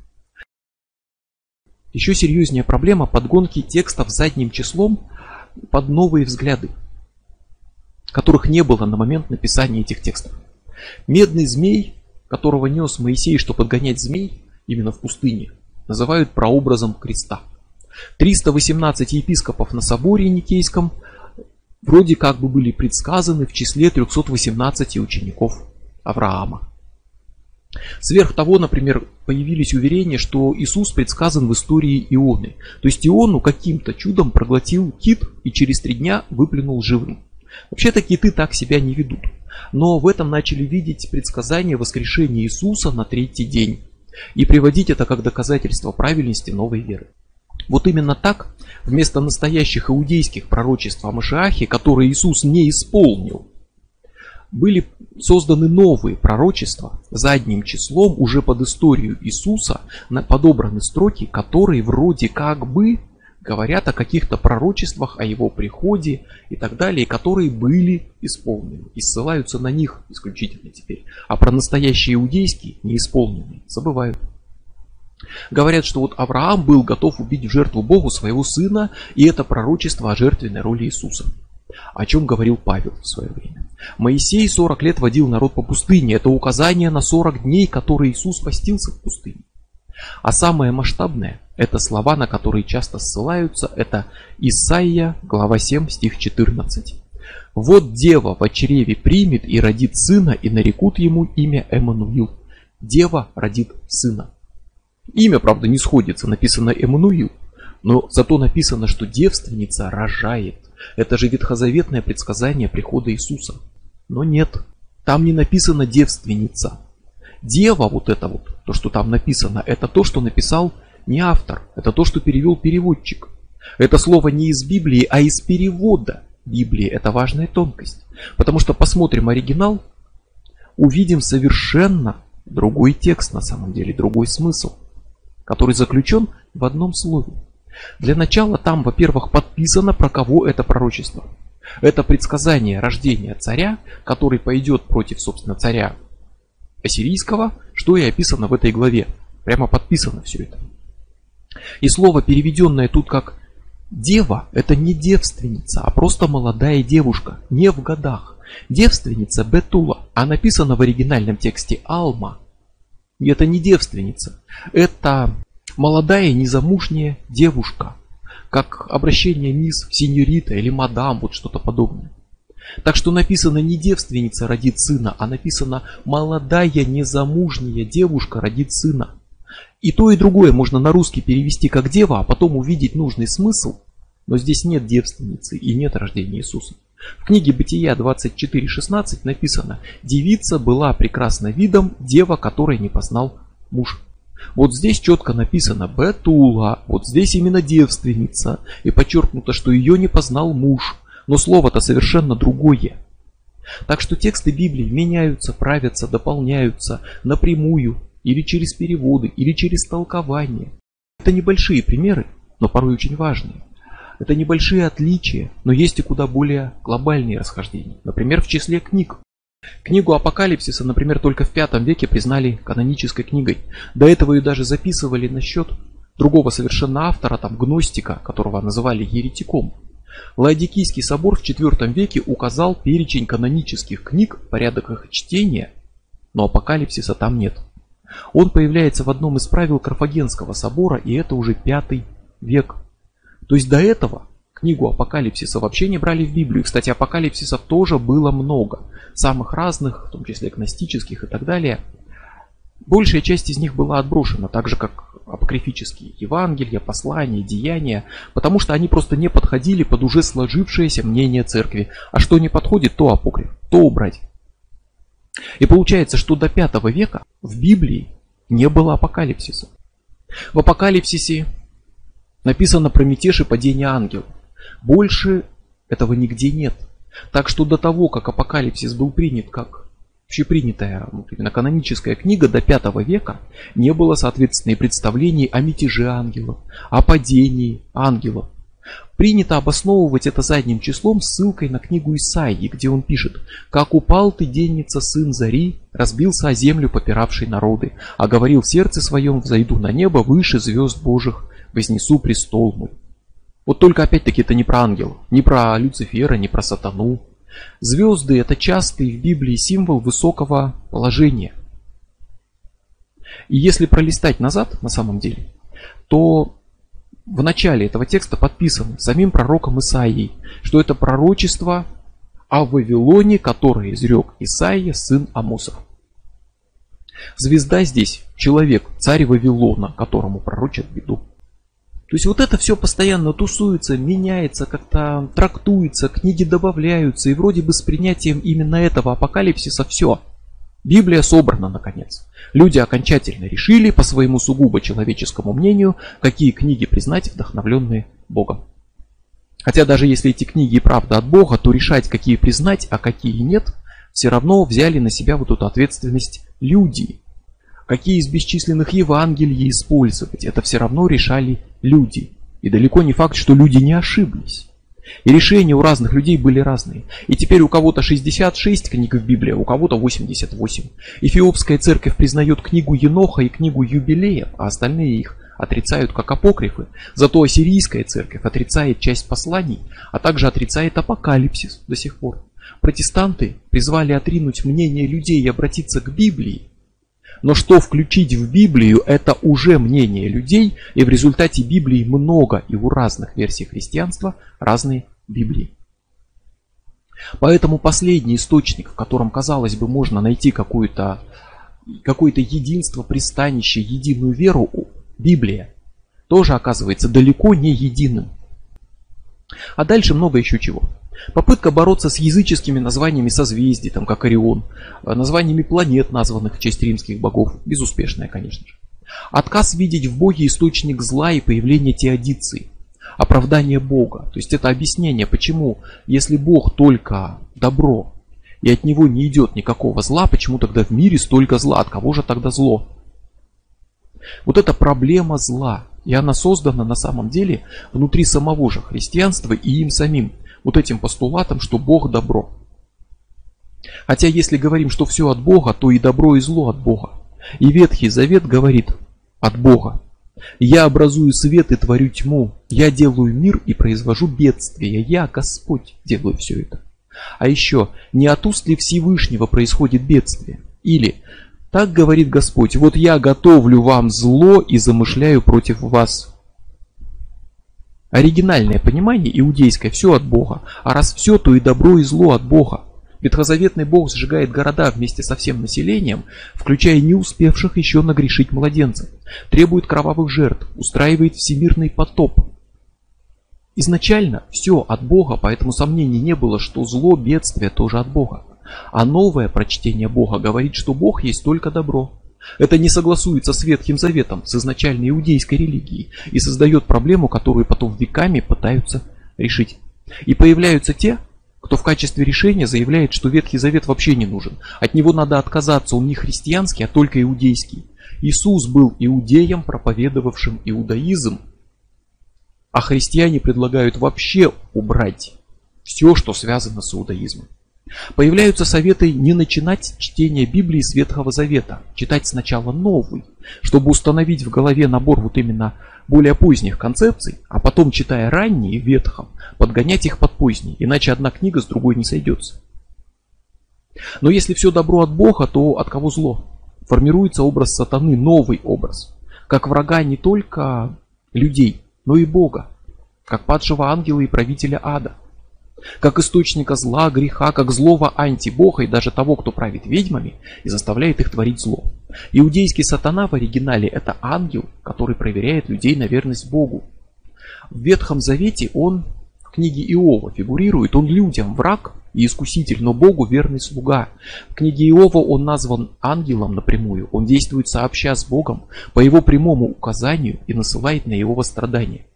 Еще серьезнее проблема подгонки текстов задним числом под новые взгляды, которых не было на момент написания этих текстов. Медный змей, которого нес Моисей, чтобы подгонять змей, именно в пустыне, называют прообразом креста. 318 епископов на соборе Никейском вроде как бы были предсказаны в числе 318 учеников Авраама. Сверх того, например, появились уверения, что Иисус предсказан в истории Ионы. То есть Иону каким-то чудом проглотил кит и через три дня выплюнул живым. Вообще-то киты так себя не ведут. Но в этом начали видеть предсказание воскрешения Иисуса на третий день. И приводить это как доказательство правильности новой веры. Вот именно так, вместо настоящих иудейских пророчеств о Машиахе, которые Иисус не исполнил, были созданы новые пророчества задним числом уже под историю Иисуса, подобраны строки, которые вроде как бы говорят о каких-то пророчествах, о его приходе и так далее, которые были исполнены и ссылаются на них исключительно теперь. А про настоящие иудейские не исполненные забывают. Говорят, что вот Авраам был готов убить в жертву Богу своего сына, и это пророчество о жертвенной роли Иисуса. О чем говорил Павел в свое время. Моисей 40 лет водил народ по пустыне. Это указание на 40 дней, которые Иисус постился в пустыне. А самое масштабное, это слова, на которые часто ссылаются, это Исаия, глава 7, стих 14. «Вот дева в чреве примет и родит сына, и нарекут ему имя Эммануил». Дева родит сына. Имя, правда, не сходится, написано Эммануил, но зато написано, что девственница рожает. Это же ветхозаветное предсказание прихода Иисуса. Но нет, там не написано девственница. Дева, вот это вот, то, что там написано, это то, что написал не автор, это то, что перевел переводчик. Это слово не из Библии, а из перевода Библии. Это важная тонкость. Потому что посмотрим оригинал, увидим совершенно другой текст на самом деле, другой смысл, который заключен в одном слове. Для начала там, во-первых, подписано, про кого это пророчество. Это предсказание рождения царя, который пойдет против, собственно, царя ассирийского, что и описано в этой главе. Прямо подписано все это. И слово, переведенное тут как дева, это не девственница, а просто молодая девушка, не в годах. Девственница Бетула, а написано в оригинальном тексте Алма. И это не девственница, это молодая незамужняя девушка, как обращение мисс, сеньорита или мадам, вот что-то подобное. Так что написано не девственница родит сына, а написано молодая незамужняя девушка родит сына. И то и другое можно на русский перевести как дева, а потом увидеть нужный смысл. Но здесь нет девственницы и нет рождения Иисуса. В книге Бытия 24.16 написано «Девица была прекрасна видом, дева, которой не познал муж». Вот здесь четко написано Бетула, вот здесь именно девственница, и подчеркнуто, что ее не познал муж, но слово-то совершенно другое. Так что тексты Библии меняются, правятся, дополняются напрямую, или через переводы, или через толкование. Это небольшие примеры, но порой очень важные. Это небольшие отличия, но есть и куда более глобальные расхождения. Например, в числе книг. Книгу Апокалипсиса, например, только в V веке признали канонической книгой. До этого ее даже записывали на счет другого совершенно автора, там, гностика, которого называли еретиком. Ладикийский собор в IV веке указал перечень канонических книг, порядок их чтения, но апокалипсиса там нет. Он появляется в одном из правил Карфагенского собора, и это уже V век. То есть до этого книгу апокалипсиса вообще не брали в Библию. Кстати, апокалипсисов тоже было много, самых разных, в том числе гностических и так далее. Большая часть из них была отброшена, так же как апокрифические Евангелия, послания, деяния, потому что они просто не подходили под уже сложившееся мнение церкви. А что не подходит, то апокриф, то убрать. И получается, что до 5 века в Библии не было апокалипсиса. В апокалипсисе написано про мятеж и падение ангелов. Больше этого нигде нет. Так что до того, как апокалипсис был принят как общепринятая вот именно каноническая книга до V века не было, соответственно, и представлений о мятеже ангелов, о падении ангелов. Принято обосновывать это задним числом ссылкой на книгу Исаии, где он пишет «Как упал ты, денница, сын зари, разбился о землю попиравший народы, а говорил в сердце своем, взойду на небо выше звезд Божьих, вознесу престол мой». Вот только опять-таки это не про ангелов, не про Люцифера, не про сатану, Звезды – это частый в Библии символ высокого положения. И если пролистать назад, на самом деле, то в начале этого текста подписано самим пророком Исаией, что это пророчество о Вавилоне, которое изрек Исаия, сын Амосов. Звезда здесь – человек, царь Вавилона, которому пророчат беду. То есть вот это все постоянно тусуется, меняется, как-то трактуется, книги добавляются, и вроде бы с принятием именно этого апокалипсиса все. Библия собрана наконец. Люди окончательно решили, по своему сугубо человеческому мнению, какие книги признать вдохновленные Богом. Хотя даже если эти книги и правда от Бога, то решать, какие признать, а какие нет, все равно взяли на себя вот эту ответственность люди, какие из бесчисленных Евангелий использовать, это все равно решали люди. И далеко не факт, что люди не ошиблись. И решения у разных людей были разные. И теперь у кого-то 66 книг в Библии, а у кого-то 88. Эфиопская церковь признает книгу Еноха и книгу Юбилеев, а остальные их отрицают как апокрифы. Зато ассирийская церковь отрицает часть посланий, а также отрицает апокалипсис до сих пор. Протестанты призвали отринуть мнение людей и обратиться к Библии, но что включить в Библию, это уже мнение людей, и в результате Библии много, и у разных версий христианства разные Библии. Поэтому последний источник, в котором, казалось бы, можно найти какое-то какое-то единство, пристанище, единую веру, Библия, тоже оказывается далеко не единым. А дальше много еще чего. Попытка бороться с языческими названиями созвездий, там, как Орион, э, названиями планет, названных в честь римских богов, безуспешная, конечно же. Отказ видеть в Боге источник зла и появление теодиции. Оправдание Бога. То есть это объяснение, почему, если Бог только добро, и от него не идет никакого зла, почему тогда в мире столько зла? От кого же тогда зло? Вот это проблема зла. И она создана на самом деле внутри самого же христианства и им самим вот этим постулатом, что Бог добро. Хотя если говорим, что все от Бога, то и добро, и зло от Бога. И Ветхий Завет говорит от Бога. Я образую свет и творю тьму. Я делаю мир и произвожу бедствие. Я, Господь, делаю все это. А еще, не от уст ли Всевышнего происходит бедствие? Или, так говорит Господь, вот я готовлю вам зло и замышляю против вас Оригинальное понимание иудейское все от Бога, а раз все, то и добро и зло от Бога. Ветхозаветный Бог сжигает города вместе со всем населением, включая не успевших еще нагрешить младенцев, требует кровавых жертв, устраивает всемирный потоп. Изначально все от Бога, поэтому сомнений не было, что зло, бедствие тоже от Бога. А новое прочтение Бога говорит, что Бог есть только добро. Это не согласуется с Ветхим Заветом, с изначальной иудейской религией и создает проблему, которую потом веками пытаются решить. И появляются те, кто в качестве решения заявляет, что Ветхий Завет вообще не нужен. От него надо отказаться, он не христианский, а только иудейский. Иисус был иудеем, проповедовавшим иудаизм, а христиане предлагают вообще убрать все, что связано с иудаизмом. Появляются советы не начинать чтение Библии с Ветхого Завета, читать сначала новый, чтобы установить в голове набор вот именно более поздних концепций, а потом, читая ранние в Ветхом, подгонять их под поздние, иначе одна книга с другой не сойдется. Но если все добро от Бога, то от кого зло? Формируется образ сатаны, новый образ, как врага не только людей, но и Бога, как падшего ангела и правителя ада – как источника зла, греха, как злого антибога и даже того, кто правит ведьмами и заставляет их творить зло. Иудейский сатана в оригинале это ангел, который проверяет людей на верность Богу. В Ветхом Завете он в книге Иова фигурирует, он людям враг и искуситель, но Богу верный слуга. В книге Иова он назван ангелом напрямую, он действует сообща с Богом по его прямому указанию и насылает на его страдания.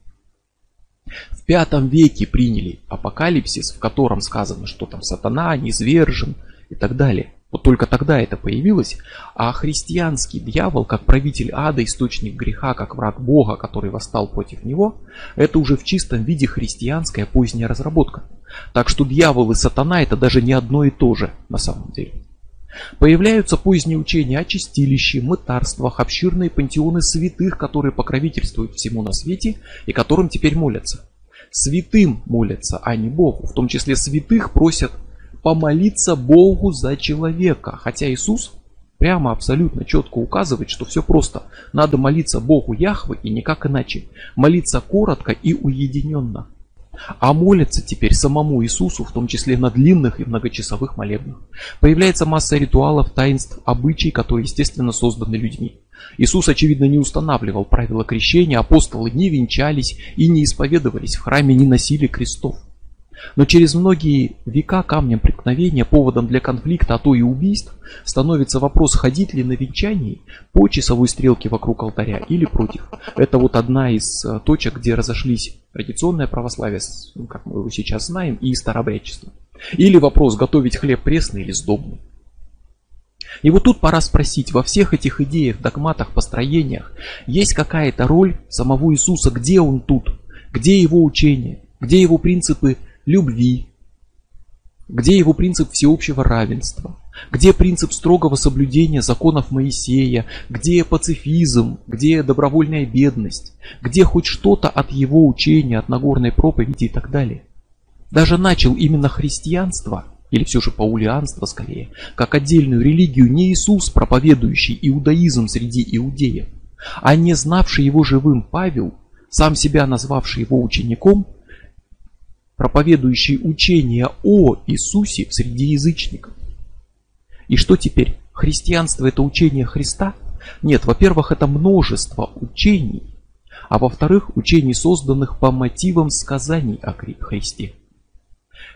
В пятом веке приняли апокалипсис, в котором сказано, что там сатана низвержен и так далее. Вот только тогда это появилось, а христианский дьявол, как правитель ада, источник греха, как враг Бога, который восстал против него, это уже в чистом виде христианская поздняя разработка. Так что дьявол и сатана это даже не одно и то же на самом деле. Появляются поздние учения о чистилище, мытарствах, обширные пантеоны святых, которые покровительствуют всему на свете и которым теперь молятся. Святым молятся, а не Богу. В том числе святых просят помолиться Богу за человека. Хотя Иисус прямо абсолютно четко указывает, что все просто. Надо молиться Богу Яхвы и никак иначе. Молиться коротко и уединенно а молятся теперь самому Иисусу, в том числе на длинных и многочасовых молебнах. Появляется масса ритуалов, таинств, обычаев, которые, естественно, созданы людьми. Иисус, очевидно, не устанавливал правила крещения, апостолы не венчались и не исповедовались в храме, не носили крестов. Но через многие века камнем преткновения, поводом для конфликта, а то и убийств, становится вопрос, ходить ли на венчании по часовой стрелке вокруг алтаря или против. Это вот одна из э, точек, где разошлись традиционное православие, ну, как мы его сейчас знаем, и старообрядчество. Или вопрос, готовить хлеб пресный или сдобный. И вот тут пора спросить, во всех этих идеях, догматах, построениях, есть какая-то роль самого Иисуса, где он тут, где его учение, где его принципы любви, где его принцип всеобщего равенства, где принцип строгого соблюдения законов Моисея, где пацифизм, где добровольная бедность, где хоть что-то от его учения, от Нагорной проповеди и так далее. Даже начал именно христианство, или все же паулианство скорее, как отдельную религию не Иисус, проповедующий иудаизм среди иудеев, а не знавший его живым Павел, сам себя назвавший его учеником – проповедующий учение о Иисусе среди язычников. И что теперь? Христианство это учение Христа? Нет, во-первых, это множество учений, а во-вторых, учений, созданных по мотивам сказаний о Христе.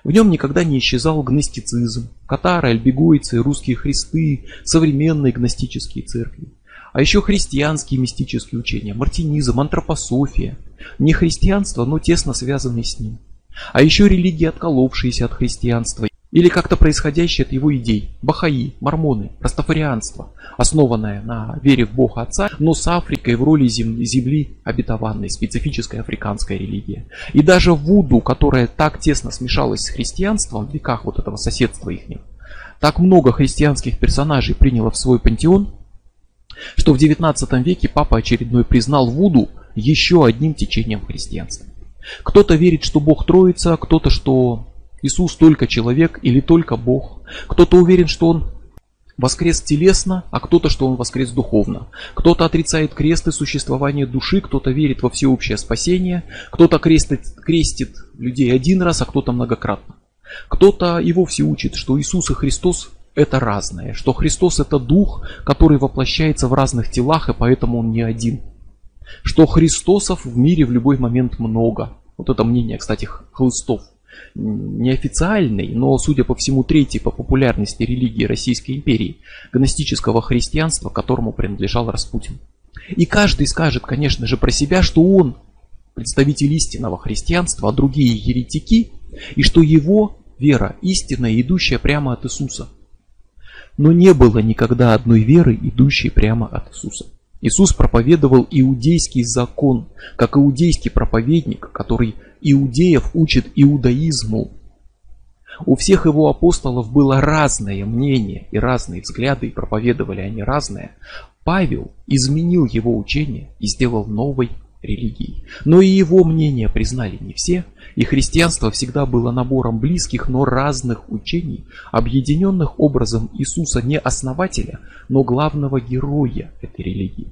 В нем никогда не исчезал гностицизм, катары, альбегойцы, русские христы, современные гностические церкви. А еще христианские мистические учения, мартинизм, антропософия. Не христианство, но тесно связанные с ним. А еще религии, отколовшиеся от христианства, или как-то происходящие от его идей, бахаи, мормоны, растафарианство, основанное на вере в Бога Отца, но с Африкой в роли земли обетованной, специфическая африканская религия. И даже Вуду, которая так тесно смешалась с христианством в веках вот этого соседства их, так много христианских персонажей приняло в свой пантеон, что в 19 веке папа очередной признал Вуду еще одним течением христианства. Кто-то верит, что Бог Троица, кто-то, что Иисус только человек или только Бог. Кто-то уверен, что Он воскрес телесно, а кто-то, что Он воскрес духовно. Кто-то отрицает крест и существование души, кто-то верит во всеобщее спасение, кто-то крестит, крестит людей один раз, а кто-то многократно. Кто-то и вовсе учит, что Иисус и Христос это разное, что Христос это дух, который воплощается в разных телах, и поэтому он не один что Христосов в мире в любой момент много. Вот это мнение, кстати, Хлыстов. Неофициальный, но, судя по всему, третий по популярности религии Российской империи, гностического христианства, которому принадлежал Распутин. И каждый скажет, конечно же, про себя, что он представитель истинного христианства, а другие еретики, и что его вера истинная, идущая прямо от Иисуса. Но не было никогда одной веры, идущей прямо от Иисуса. Иисус проповедовал иудейский закон, как иудейский проповедник, который иудеев учит иудаизму. У всех его апостолов было разное мнение и разные взгляды, и проповедовали они разное. Павел изменил его учение и сделал новой религией. Но и его мнение признали не все, и христианство всегда было набором близких, но разных учений, объединенных образом Иисуса не основателя, но главного героя этой религии.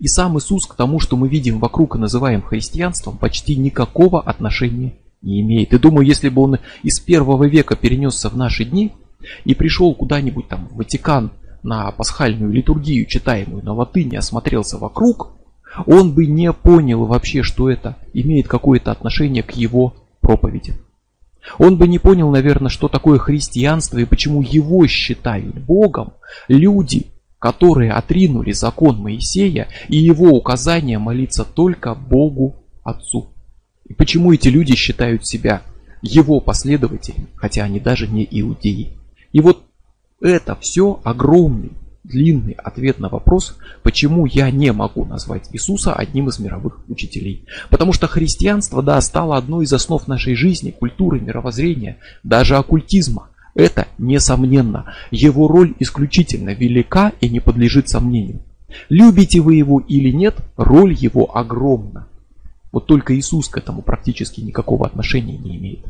И сам Иисус к тому, что мы видим вокруг и называем христианством, почти никакого отношения не имеет. И думаю, если бы он из первого века перенесся в наши дни и пришел куда-нибудь там в Ватикан на пасхальную литургию, читаемую на латыни, осмотрелся вокруг, он бы не понял вообще, что это имеет какое-то отношение к его проповеди. Он бы не понял, наверное, что такое христианство и почему его считают Богом люди, которые отринули закон Моисея и его указание молиться только Богу Отцу. И почему эти люди считают себя его последователями, хотя они даже не иудеи. И вот это все огромный, длинный ответ на вопрос, почему я не могу назвать Иисуса одним из мировых учителей. Потому что христианство, да, стало одной из основ нашей жизни, культуры, мировоззрения, даже оккультизма. Это несомненно. Его роль исключительно велика и не подлежит сомнению. Любите вы его или нет, роль его огромна. Вот только Иисус к этому практически никакого отношения не имеет.